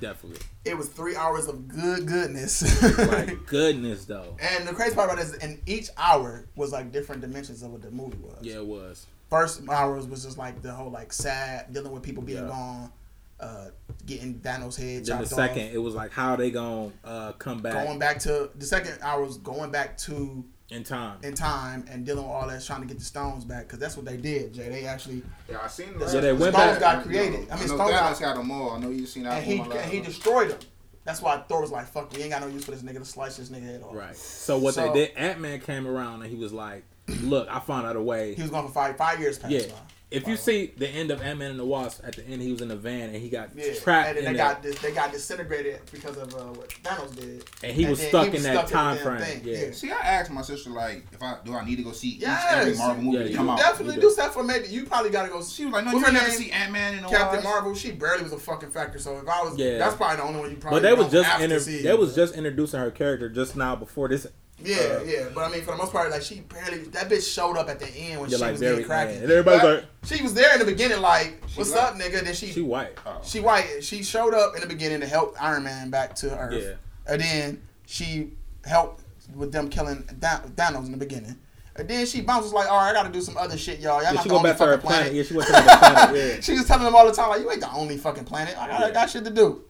Speaker 3: definitely.
Speaker 2: It was three hours of good goodness.
Speaker 3: Like goodness though.
Speaker 2: and the crazy part about it is, in each hour was like different dimensions of what the movie was.
Speaker 3: Yeah, it was.
Speaker 2: First hours was just like the whole like sad dealing with people being
Speaker 3: Yeah.
Speaker 2: gone, uh, getting Thanos' head
Speaker 3: Then
Speaker 2: chopped
Speaker 3: the
Speaker 2: off.
Speaker 3: second, it was like how they gonna uh, come back
Speaker 2: going back to the second hour was going back to
Speaker 3: in time.
Speaker 2: in time and dealing with all that trying to get the stones back because that's what they did jay they actually
Speaker 4: Yeah, I seen
Speaker 2: the,
Speaker 3: Yeah, they
Speaker 2: the
Speaker 3: went
Speaker 2: stones
Speaker 3: back-
Speaker 2: got created i
Speaker 4: I
Speaker 2: mean
Speaker 4: know
Speaker 2: stones
Speaker 4: Thanos
Speaker 2: got,
Speaker 4: had them all. I know you seen that.
Speaker 2: and he and he destroyed them that's why thor was like fuck we ain't got no use for this nigga to slice this nigga head off
Speaker 3: Right. So what
Speaker 2: So-
Speaker 3: they did, Ant Man came around and he was like, "Look, I found out a way."
Speaker 2: he was going for five five years past
Speaker 3: Yeah.
Speaker 2: by.
Speaker 3: If you see the end of Ant Man and the Wasp, at the end he was in a van and he got
Speaker 2: yeah,
Speaker 3: trapped
Speaker 2: and then
Speaker 3: in
Speaker 2: they
Speaker 3: there,
Speaker 2: got dis- they got disintegrated because of uh, what Thanos did,
Speaker 3: and he was stuck
Speaker 2: he was
Speaker 3: in that
Speaker 2: stuck
Speaker 3: time
Speaker 2: the damn
Speaker 3: frame.
Speaker 2: thing.
Speaker 3: Yeah.
Speaker 4: See, I asked my sister like, if I do I need to go see
Speaker 2: Yes.
Speaker 4: each every Marvel movie
Speaker 3: Yeah,
Speaker 4: that
Speaker 3: you
Speaker 4: come out?
Speaker 2: Definitely
Speaker 3: you
Speaker 2: do
Speaker 3: do.
Speaker 2: stuff for maybe you probably gotta go.
Speaker 4: She was like, no,
Speaker 2: What's
Speaker 4: you
Speaker 2: her
Speaker 4: never
Speaker 2: name?
Speaker 4: see Ant Man and the
Speaker 2: Captain
Speaker 4: Wasp?
Speaker 2: Marvel, she barely was a fucking factor. So if I was,
Speaker 3: Yeah.
Speaker 2: that's probably the only one you probably.
Speaker 3: But they was just
Speaker 2: have
Speaker 3: inter- they was just introducing her character just now before this.
Speaker 2: Yeah,
Speaker 3: uh,
Speaker 2: yeah, but I mean, for the most part, like she barely that bitch showed up at the end when she
Speaker 3: like
Speaker 2: was getting cracking.
Speaker 3: And everybody's
Speaker 2: But
Speaker 3: like-
Speaker 2: she was there in the beginning, like, "What's up, nigga?" Then she
Speaker 3: She
Speaker 2: she,
Speaker 3: white.
Speaker 4: Oh.
Speaker 2: white. She showed up in the beginning to help Iron Man back to Earth,
Speaker 3: Yeah.
Speaker 2: and then she helped with them killing Than- Thanos in the beginning. And then she bounces like, "All right, I got to do some other shit, y'all. Y'all
Speaker 3: Yeah,
Speaker 2: not
Speaker 3: she
Speaker 2: the
Speaker 3: go
Speaker 2: only
Speaker 3: back to her
Speaker 2: fucking
Speaker 3: planet.
Speaker 2: planet."
Speaker 3: Yeah, she went to the planet. Yeah.
Speaker 2: she was telling them all the time, like, you ain't the only fucking planet. I got, I
Speaker 3: Yeah.
Speaker 2: got shit to do.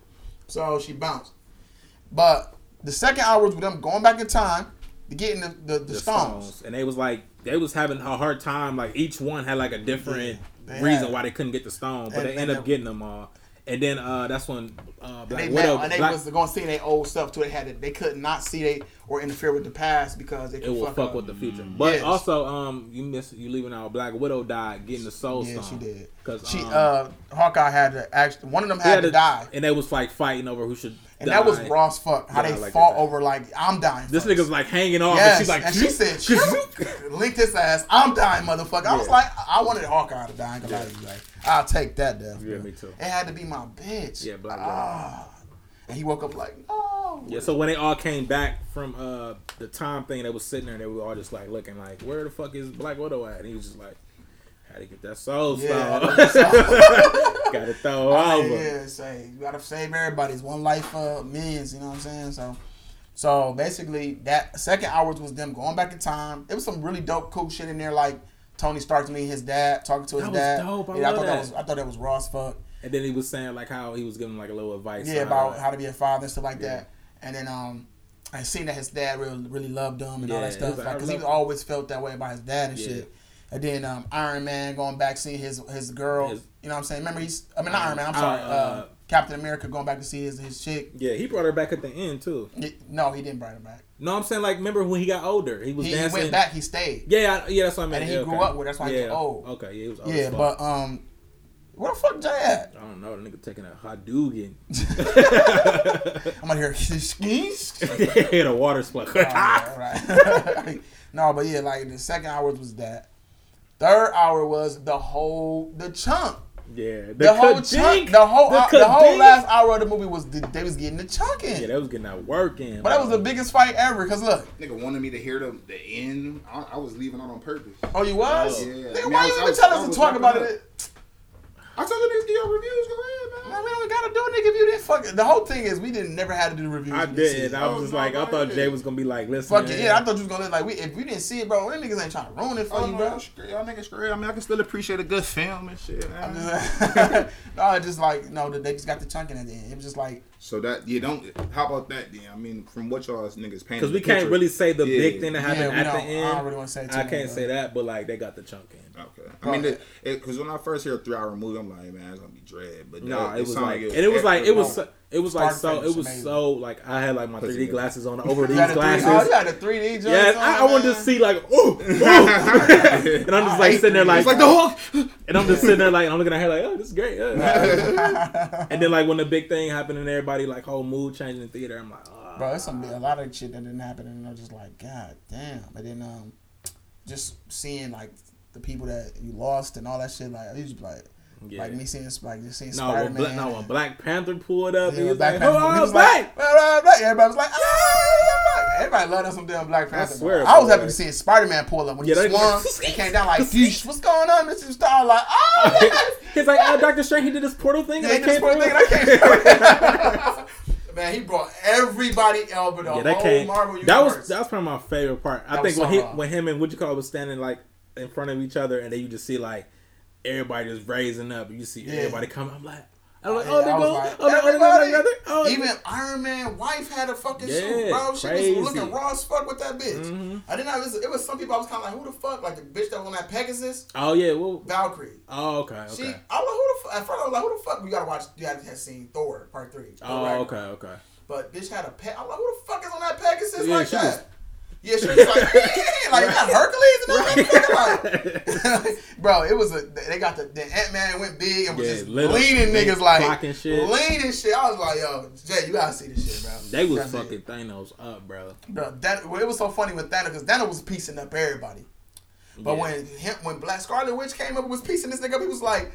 Speaker 2: So she bounced. But the second hour was with them going back in time to getting the, the, the,
Speaker 3: the
Speaker 2: stones.
Speaker 3: stones. and they was like they was having a hard time. Like each one had like a different
Speaker 2: They
Speaker 3: reason
Speaker 2: had-
Speaker 3: why they couldn't get the stone, but
Speaker 2: And-
Speaker 3: they
Speaker 2: and
Speaker 3: ended up getting them all. And then uh, that's when uh,
Speaker 2: And
Speaker 3: Black
Speaker 2: they,
Speaker 3: Widow,
Speaker 2: met, and they
Speaker 3: Black,
Speaker 2: was going to see their old stuff too. They had to, they could not see they or interfere with the past because they could
Speaker 3: it will
Speaker 2: fuck,
Speaker 3: fuck with the future. But
Speaker 2: Yes.
Speaker 3: also, um, you miss you leaving out Black Widow died getting the Soul
Speaker 2: Yeah,
Speaker 3: Stone.
Speaker 2: she did.
Speaker 3: Cause
Speaker 2: She
Speaker 3: um,
Speaker 2: uh, Hawkeye had to actually one of them
Speaker 3: he
Speaker 2: had, to, die,
Speaker 3: and they was like fighting over who should.
Speaker 2: And
Speaker 3: die.
Speaker 2: that was raw as fuck. How
Speaker 3: Yeah,
Speaker 2: they
Speaker 3: like
Speaker 2: fought over like I'm dying.
Speaker 3: This
Speaker 2: first.
Speaker 3: nigga's like hanging off,
Speaker 2: Yes,
Speaker 3: and she's like,
Speaker 2: and she said, linked his ass. I'm dying, motherfucker. I was like, I wanted Hawkeye to die. I ain't gonna lie to you, like, I'll take that death.
Speaker 3: Yeah,
Speaker 2: bro.
Speaker 3: me too.
Speaker 2: It had to be my bitch.
Speaker 3: Yeah, Black Widow.
Speaker 2: Ah. and he woke up like, no.
Speaker 3: Yeah, so when they all came back from uh the time thing, they was sitting there, and they were all just like looking like, where the fuck is Black Widow at? And he was just like, to get that soul
Speaker 2: Yeah,
Speaker 3: stone. Got to throw
Speaker 2: I
Speaker 3: over.
Speaker 2: mean, yeah, say you gotta save everybody. It's one life for millions. You know what I'm saying? So, so basically, that second hours was them going back in time. It was some really dope, cool shit in there, like Tony Stark to meet his dad, talking to his
Speaker 3: That was
Speaker 2: dad.
Speaker 3: dope. I
Speaker 2: yeah,
Speaker 3: love
Speaker 2: thought that.
Speaker 3: that.
Speaker 2: was I thought that was raw as fuck.
Speaker 3: And then he was saying like how he was giving like a little advice.
Speaker 2: Yeah, about how to be a father and stuff like
Speaker 3: Yeah.
Speaker 2: that. And then um, I seen that his dad really really loved him and all that stuff,
Speaker 3: was like,
Speaker 2: like because he always felt that way about his dad and
Speaker 3: Yeah.
Speaker 2: shit. And then um, Iron Man going back seeing his his girl.
Speaker 3: His-
Speaker 2: you know what I'm saying? Remember he's I mean not Iron Man. I'm
Speaker 3: Uh,
Speaker 2: sorry.
Speaker 3: uh,
Speaker 2: Uh, Captain America going back to see his his chick.
Speaker 3: Yeah, he brought her back at the end too.
Speaker 2: He- No, he didn't bring her back.
Speaker 3: No, I'm saying like remember when he got older, he was
Speaker 2: He, he
Speaker 3: dancing.
Speaker 2: went back. He stayed.
Speaker 3: Yeah, yeah, that's what I meant.
Speaker 2: And he
Speaker 3: yeah,
Speaker 2: grew
Speaker 3: okay.
Speaker 2: up with that's why he
Speaker 3: yeah.
Speaker 2: was old.
Speaker 3: Okay, yeah, he was old.
Speaker 2: Yeah, but um, where the fuck Jay at?
Speaker 3: I don't know. The nigga taking a Hadouken.
Speaker 2: I'm gonna hear skis.
Speaker 3: Hit a water splash.
Speaker 2: Oh, right. no, but yeah, like the second hour was that. Third hour was the whole the chunk.
Speaker 3: yeah, the,
Speaker 2: The, whole
Speaker 3: kadink,
Speaker 2: chunk. The whole
Speaker 3: the
Speaker 2: uh, the whole last hour of the movie was the, they was getting the chunk in.
Speaker 3: Yeah, they was getting that work in.
Speaker 2: but that was the biggest fight ever. Cause look,
Speaker 4: Nigga wanted me to hear the, the end. I, I was leaving out on purpose.
Speaker 2: oh, you was.
Speaker 3: Oh,
Speaker 4: yeah.
Speaker 2: Nigga,
Speaker 4: I mean,
Speaker 2: why
Speaker 4: I
Speaker 2: you
Speaker 4: was- I
Speaker 2: even
Speaker 4: was-
Speaker 2: tell
Speaker 4: I
Speaker 2: us to talk about
Speaker 4: up.
Speaker 2: it?
Speaker 4: I told you niggas give your reviews. Go ahead,
Speaker 2: Man,
Speaker 4: man.
Speaker 2: we don't gotta do it, nigga. If you didn't fuck it. The whole thing is we didn't never had to do the reviews.
Speaker 3: I did.
Speaker 2: shit.
Speaker 3: I was just oh,
Speaker 4: no,
Speaker 3: like, I thought. Jay was gonna be like, listen.
Speaker 2: Fuck it, yeah. I thought you was gonna like we if we didn't see it, bro. Them niggas ain't trying to ruin it for
Speaker 4: Oh,
Speaker 2: you,
Speaker 4: no,
Speaker 2: bro.
Speaker 4: y'all straight- y'all niggas straight. I mean, I can still appreciate a good film and shit. Man.
Speaker 2: no, it just like no, they just got the chunking at the end. It was just like
Speaker 4: So that you don't. How about that? Then I mean, from what y'all niggas painted,
Speaker 3: Because we can't
Speaker 4: picture-
Speaker 3: really say the
Speaker 4: Yeah.
Speaker 3: big thing that happened
Speaker 2: Yeah,
Speaker 3: at the
Speaker 2: don't- I
Speaker 3: end.
Speaker 2: don't really wanna say too
Speaker 3: I can't
Speaker 2: but-
Speaker 3: say that, but like they got the chunk in.
Speaker 4: Okay. I mean, because when I first hear a three-hour movie, I'm like, man, it's gonna be dread. But
Speaker 3: No,
Speaker 4: that-
Speaker 3: it was
Speaker 4: sound
Speaker 3: like,
Speaker 4: it
Speaker 3: and it was like, it was,
Speaker 2: no.
Speaker 3: So, it was like so, it was
Speaker 2: amazing.
Speaker 3: so like I had like my 3D glasses on over
Speaker 2: you
Speaker 3: these
Speaker 2: had 3D,
Speaker 3: glasses.
Speaker 2: oh, you had a 3D joint.
Speaker 3: Yeah,
Speaker 2: on,
Speaker 3: I, I wanted to see like, ooh, ooh. and I'm just like sitting there like,
Speaker 4: It's like the Hulk.
Speaker 3: and I'm just sitting there like, I'm looking at her like, oh, this is great. yeah. and then like when the big thing happened and everybody like whole mood changing in the theater, I'm like, oh,
Speaker 2: Bro, there's some a lot of shit that didn't happen, and I'm just like, God damn. But then um, just seeing like the people that you lost and all that shit, like I used to be like,
Speaker 3: yeah.
Speaker 2: like me seeing like just seeing
Speaker 3: no,
Speaker 2: Spider Man.
Speaker 3: Black, no, when Black Panther pulled up, he
Speaker 2: Yeah,
Speaker 3: was
Speaker 2: Black
Speaker 3: like,
Speaker 2: Panther.
Speaker 3: oh,
Speaker 2: he was
Speaker 3: Black.
Speaker 2: like, everybody was like, ah, Everybody loved us some damn Black Panther. bro.
Speaker 3: swear,
Speaker 2: I was
Speaker 3: boy.
Speaker 2: happy to see Spider Man pull up when
Speaker 3: Yeah,
Speaker 2: he swung. he came down like, "Yeesh, what's going on, Mr. Stark? Like, oh,
Speaker 3: He's like, oh, Doctor Strange, he did this portal thing.
Speaker 2: yeah,
Speaker 3: and
Speaker 2: he
Speaker 3: I
Speaker 2: put thing and I came Man, he brought everybody over the
Speaker 3: Yeah, that
Speaker 2: whole
Speaker 3: came.
Speaker 2: Marvel universe.
Speaker 3: That was that was probably my favorite part. I
Speaker 2: That
Speaker 3: think when
Speaker 2: so
Speaker 3: he when him and what you call it was standing like in front of each other, and then you just see like everybody just raising up. and You see
Speaker 2: Yeah.
Speaker 3: everybody coming. I'm like, I'm like, oh, they go,
Speaker 2: like,
Speaker 3: oh, oh, go
Speaker 2: everybody.
Speaker 3: Oh,
Speaker 2: Even Iron Man wife had a fucking suit,
Speaker 3: Yeah,
Speaker 2: bro. She
Speaker 3: crazy.
Speaker 2: was looking raw as fuck with that bitch.
Speaker 3: Mhm.
Speaker 2: I didn't know it was, it was some people I was kind of like, who the fuck? Like the bitch that was on that Pegasus,
Speaker 3: oh yeah, well,
Speaker 2: Valkyrie.
Speaker 3: oh okay,
Speaker 2: She,
Speaker 3: okay.
Speaker 2: I was like, who the fuck? At first I was like, who the fuck? We gotta watch. You gotta have seen Thor Part Three. Thor
Speaker 3: Oh
Speaker 2: Ragnarok.
Speaker 3: okay, okay.
Speaker 2: But bitch had a pet. I'm like, who the fuck is on that Pegasus
Speaker 3: Yeah,
Speaker 2: like
Speaker 3: she
Speaker 2: that?
Speaker 3: was-
Speaker 2: Yeah, she was like, like you got Hercules and all that. Like, bro, it was a. They got the, the Ant Man went big and was
Speaker 3: Yeah,
Speaker 2: just leaning niggas like
Speaker 3: shit.
Speaker 2: leaning shit. I was like, yo, Jay, you gotta see this shit, bro.
Speaker 3: They was
Speaker 2: gotta
Speaker 3: fucking
Speaker 2: it.
Speaker 3: Thanos up, bro.
Speaker 2: Bro, that well, it was so funny with Thanos because Thanos was piecing up everybody. But
Speaker 3: Yeah.
Speaker 2: when him, when Black Scarlet Witch came up and was piecing this nigga up, he was like,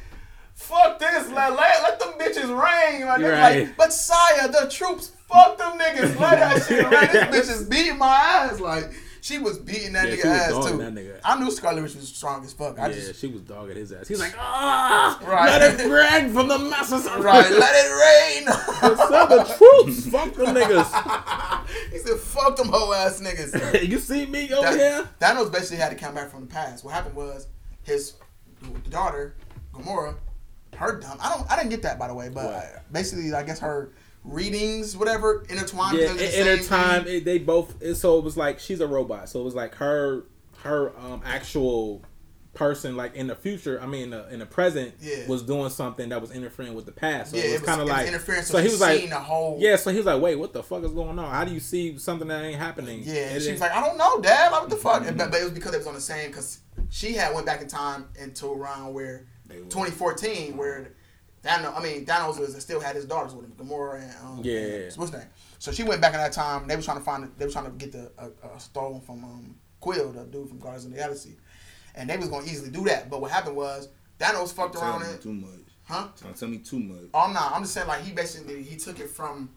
Speaker 2: "Fuck this, let let, let them bitches rain. Like,
Speaker 3: You're
Speaker 2: like, but Saya, the troops, fuck them niggas, let that shit reign. This bitch is beating my ass. Like she was beating that
Speaker 3: Yeah,
Speaker 2: nigga ass too.
Speaker 3: nigga.
Speaker 2: I knew Scarlet Witch was strong as fuck. I
Speaker 3: yeah,
Speaker 2: just
Speaker 3: she was dogging his ass. He's like, ah,
Speaker 2: Right.
Speaker 3: let it rain from the masses.
Speaker 2: right, let it rain.
Speaker 3: Son, the troops, fuck them niggas.
Speaker 2: he said, "Fuck them hoe ass niggas."
Speaker 3: you see me over
Speaker 2: That-
Speaker 3: here?
Speaker 2: Thanos basically had to come back from the past. What happened was his daughter, Gamora, her dumb. I don't. I didn't get that by the way, but
Speaker 3: What?
Speaker 2: basically, I guess her readings, whatever, intertwined.
Speaker 3: Yeah, in her
Speaker 2: same
Speaker 3: time, it, they both. It, so it was like she's a robot. So it was like her, her um actual person, like in the future. I mean, in the, in the present,
Speaker 2: Yeah.
Speaker 3: was doing something that was interfering with the past. So
Speaker 2: yeah,
Speaker 3: it was, kind of like
Speaker 2: interference.
Speaker 3: So
Speaker 2: So
Speaker 3: he was like,
Speaker 2: whole.
Speaker 3: yeah. So he was like, wait, what the fuck is going on? How do you see something that ain't happening?
Speaker 2: Yeah,
Speaker 3: And
Speaker 2: she was like, I don't know, Dad. Like, what the fuck?
Speaker 3: Mm-hmm.
Speaker 2: But it was because it was on the same. Because she had went back in time into around where 2014, where Thanos. I mean, Thanos was still had his daughters with him, Gamora and um,
Speaker 3: Yeah.
Speaker 2: and what's her name? So she went back in that time. They were trying to find. They was trying to get the a, a stone from um, Quill, the dude from Guardians of the Galaxy, and they was gonna easily do that. But what happened was Thanos fucked
Speaker 4: Tell
Speaker 2: around
Speaker 4: me
Speaker 2: it,
Speaker 4: too much.
Speaker 2: huh?
Speaker 4: Don't tell me too much.
Speaker 2: Oh, I'm not. I'm just saying like he basically he took it from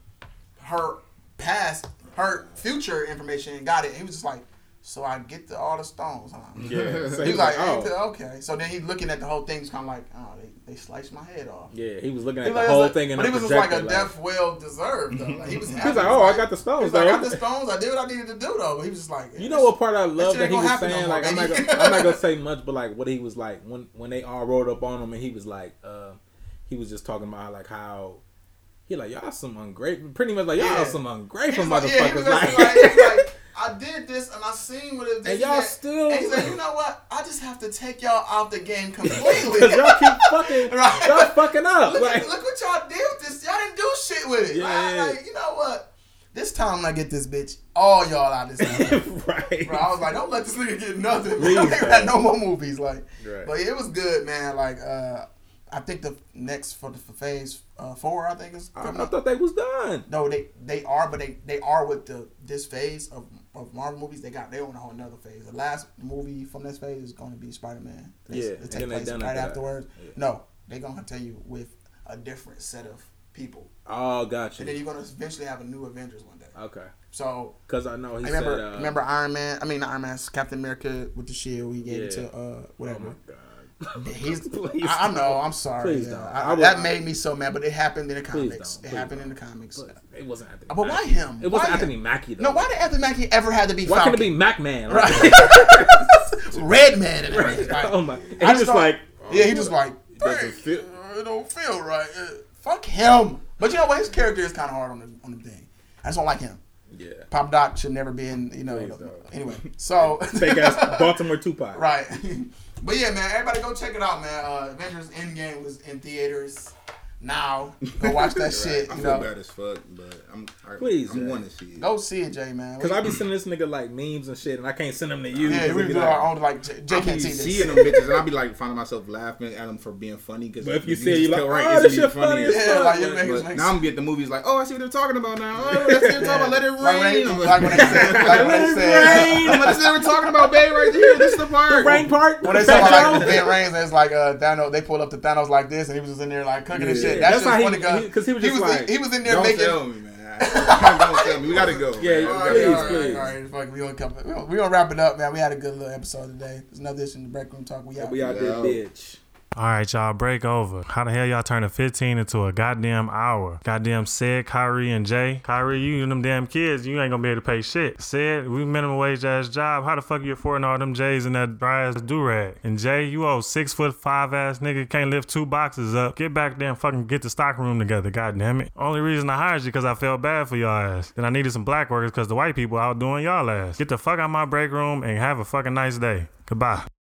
Speaker 2: her past, her future information and got it. He was just like, so I get the, all the stones, huh?
Speaker 3: Yeah. So
Speaker 2: He was like,
Speaker 3: oh.
Speaker 2: Okay. So then he's looking at the whole thing, he's kind of like, oh, they, they sliced my head off.
Speaker 3: Yeah, he was looking at
Speaker 2: was
Speaker 3: the
Speaker 2: like-
Speaker 3: whole thing
Speaker 2: but
Speaker 3: the
Speaker 2: he was like a
Speaker 3: projector,
Speaker 2: death well deserved though. Like he was.
Speaker 3: He
Speaker 2: happy.
Speaker 3: was like, "Oh, I got the stones,
Speaker 2: He's like, I got the stones. I did what I needed to do though. But he was just like,
Speaker 3: You know what part I love
Speaker 2: shit
Speaker 3: that
Speaker 2: ain't
Speaker 3: he
Speaker 2: gonna
Speaker 3: was
Speaker 2: happen no more,
Speaker 3: like I'm not, gonna, I'm not gonna say much, but like what he was like when when they all rolled up on him and he was like, uh, he was just talking about like how he like y'all some ungrateful, pretty much like y'all
Speaker 2: Yeah.
Speaker 3: some ungrateful
Speaker 2: was like, yeah,
Speaker 3: motherfuckers. like,
Speaker 2: like, like, I did this and I seen what it did.
Speaker 3: And y'all still-
Speaker 2: And he's like, you know what? I just have to take y'all out the game completely.
Speaker 3: Cause y'all keep fucking,
Speaker 2: Right.
Speaker 3: y'all fucking up.
Speaker 2: look,
Speaker 3: like,
Speaker 2: look what y'all did with this. Y'all didn't do shit with it.
Speaker 3: Yeah.
Speaker 2: Right? Like, you know what? This time I get this bitch, all y'all out this time.
Speaker 3: right.
Speaker 2: Bro, I was like, don't let this nigga get nothing.
Speaker 3: Please,
Speaker 2: Please,
Speaker 3: bro.
Speaker 2: had no more movies. Like,
Speaker 3: Right.
Speaker 2: but it was good, man. Like, uh, I think the next for the for phase uh, four, I think is
Speaker 3: I, I thought they was done.
Speaker 2: No, they they are, but they they are with the this phase of, of Marvel movies. They got they on a whole another phase. The last movie from this phase is going to be Spider Man.
Speaker 3: Yeah,
Speaker 2: it
Speaker 3: and
Speaker 2: take
Speaker 3: then they
Speaker 2: place right
Speaker 3: that.
Speaker 2: afterwards.
Speaker 3: Yeah.
Speaker 2: No, they're gonna continue with a different set of people,
Speaker 3: Oh, gotcha.
Speaker 2: and then
Speaker 3: you.
Speaker 2: you're gonna eventually have a new Avengers one day.
Speaker 3: Okay.
Speaker 2: So
Speaker 3: Cause I know he
Speaker 2: I remember
Speaker 3: said. Uh,
Speaker 2: remember Iron Man. I mean not Iron Man. Captain America with the shield. He gave it to uh
Speaker 3: Oh
Speaker 2: whatever.
Speaker 3: god.
Speaker 2: He's,
Speaker 3: Please
Speaker 2: I, I know. I'm sorry.
Speaker 3: Please
Speaker 2: yeah.
Speaker 3: don't.
Speaker 2: I-
Speaker 3: I would-
Speaker 2: that made me so mad, but it happened in the
Speaker 3: Please
Speaker 2: comics.
Speaker 3: don't.
Speaker 2: It happened in the comics.
Speaker 3: But it wasn't Anthony.
Speaker 2: But why
Speaker 3: Mackie.
Speaker 2: him?
Speaker 3: It wasn't
Speaker 2: Why
Speaker 3: Anthony
Speaker 2: him?
Speaker 3: Mackie though.
Speaker 2: No, why did Anthony Mackie ever have to be
Speaker 3: Why
Speaker 2: Falcon?
Speaker 3: couldn't it be Mac Man?
Speaker 2: right? Red Man. Like,
Speaker 3: oh my! And
Speaker 2: I just thought-
Speaker 3: like
Speaker 2: yeah, he just like
Speaker 3: doesn't feel-
Speaker 2: uh, It don't feel right. Uh, fuck him. But you know what? His character is kind of hard on the on the thing. I just don't like him.
Speaker 3: yeah.
Speaker 2: Pop Doc should never be in. You know.
Speaker 3: Please.
Speaker 2: Anyway, so
Speaker 3: Fake ass Baltimore Tupac.
Speaker 2: Right. But yeah, man, everybody go check it out, man. Uh, Avengers Endgame was in theaters. Now, go watch that shit.
Speaker 4: I
Speaker 2: You
Speaker 4: feel
Speaker 2: know,
Speaker 4: bad as fuck, but I'm I,
Speaker 3: Please,
Speaker 4: I'm going to see it.
Speaker 2: go see it, Jay, man.
Speaker 3: Cause I be sending this nigga like memes and shit, and I can't send them to you.
Speaker 2: yeah,
Speaker 3: 'cause
Speaker 2: we
Speaker 3: be
Speaker 2: do
Speaker 3: like-
Speaker 2: our own. Like Jay, Jay
Speaker 4: I
Speaker 2: can't
Speaker 4: be
Speaker 2: see
Speaker 4: seeing
Speaker 2: this.
Speaker 4: them bitches, and I be like finding myself laughing at them for being funny. Because
Speaker 3: if you see you like, oh, this shit funny as
Speaker 2: Yeah, like, you
Speaker 3: but-
Speaker 2: make-
Speaker 4: But
Speaker 2: makes-
Speaker 4: now I'm getting the movies like, oh, I see what they're talking about now. Oh, that's what they're talking about. Let it rain.
Speaker 2: Like when they,
Speaker 4: I'm
Speaker 2: like when they said, like when
Speaker 3: Let
Speaker 2: they
Speaker 3: it rain.
Speaker 4: I'm like, this is what we're talking about, babe, right here. This is the part.
Speaker 3: The rain part.
Speaker 2: when they said like the vent rains, it's like uh, Thanos. They pulled up to Thanos like this, and he was just in there like cooking and
Speaker 4: Yeah.
Speaker 2: That's,
Speaker 3: That's how
Speaker 2: just
Speaker 3: he-
Speaker 2: funny, cause
Speaker 3: he- 'cause he was just like,
Speaker 2: he was in there
Speaker 4: Don't
Speaker 2: making.
Speaker 4: tell me, man. Don't tell me. We gotta go.
Speaker 3: Yeah,
Speaker 4: man.
Speaker 2: All
Speaker 4: We gotta
Speaker 3: please,
Speaker 4: go.
Speaker 2: all right,
Speaker 3: please.
Speaker 2: all right, fuck, we gonna come. We gonna, we gonna wrap it up, man. We had a good little episode today. There's another edition in the Break Room Talk. We out.
Speaker 3: We out there, bitch.
Speaker 5: All right, y'all, break over. How the hell y'all turning 15 into a goddamn hour? Goddamn said Kyrie and Jay. Kyrie, you and them damn kids, you ain't gonna be able to pay shit. Said, we minimum wage ass job. How the fuck you affording all them J's and that dry ass do rag? And Jay, you old six foot five ass nigga, can't lift two boxes up. Get back there and fucking get the stock room together, goddamn it. Only reason I hired you because I felt bad for y'all ass. Then I needed some black workers because the white people out doing y'all ass. Get the fuck out my break room and have a fucking nice day. Goodbye.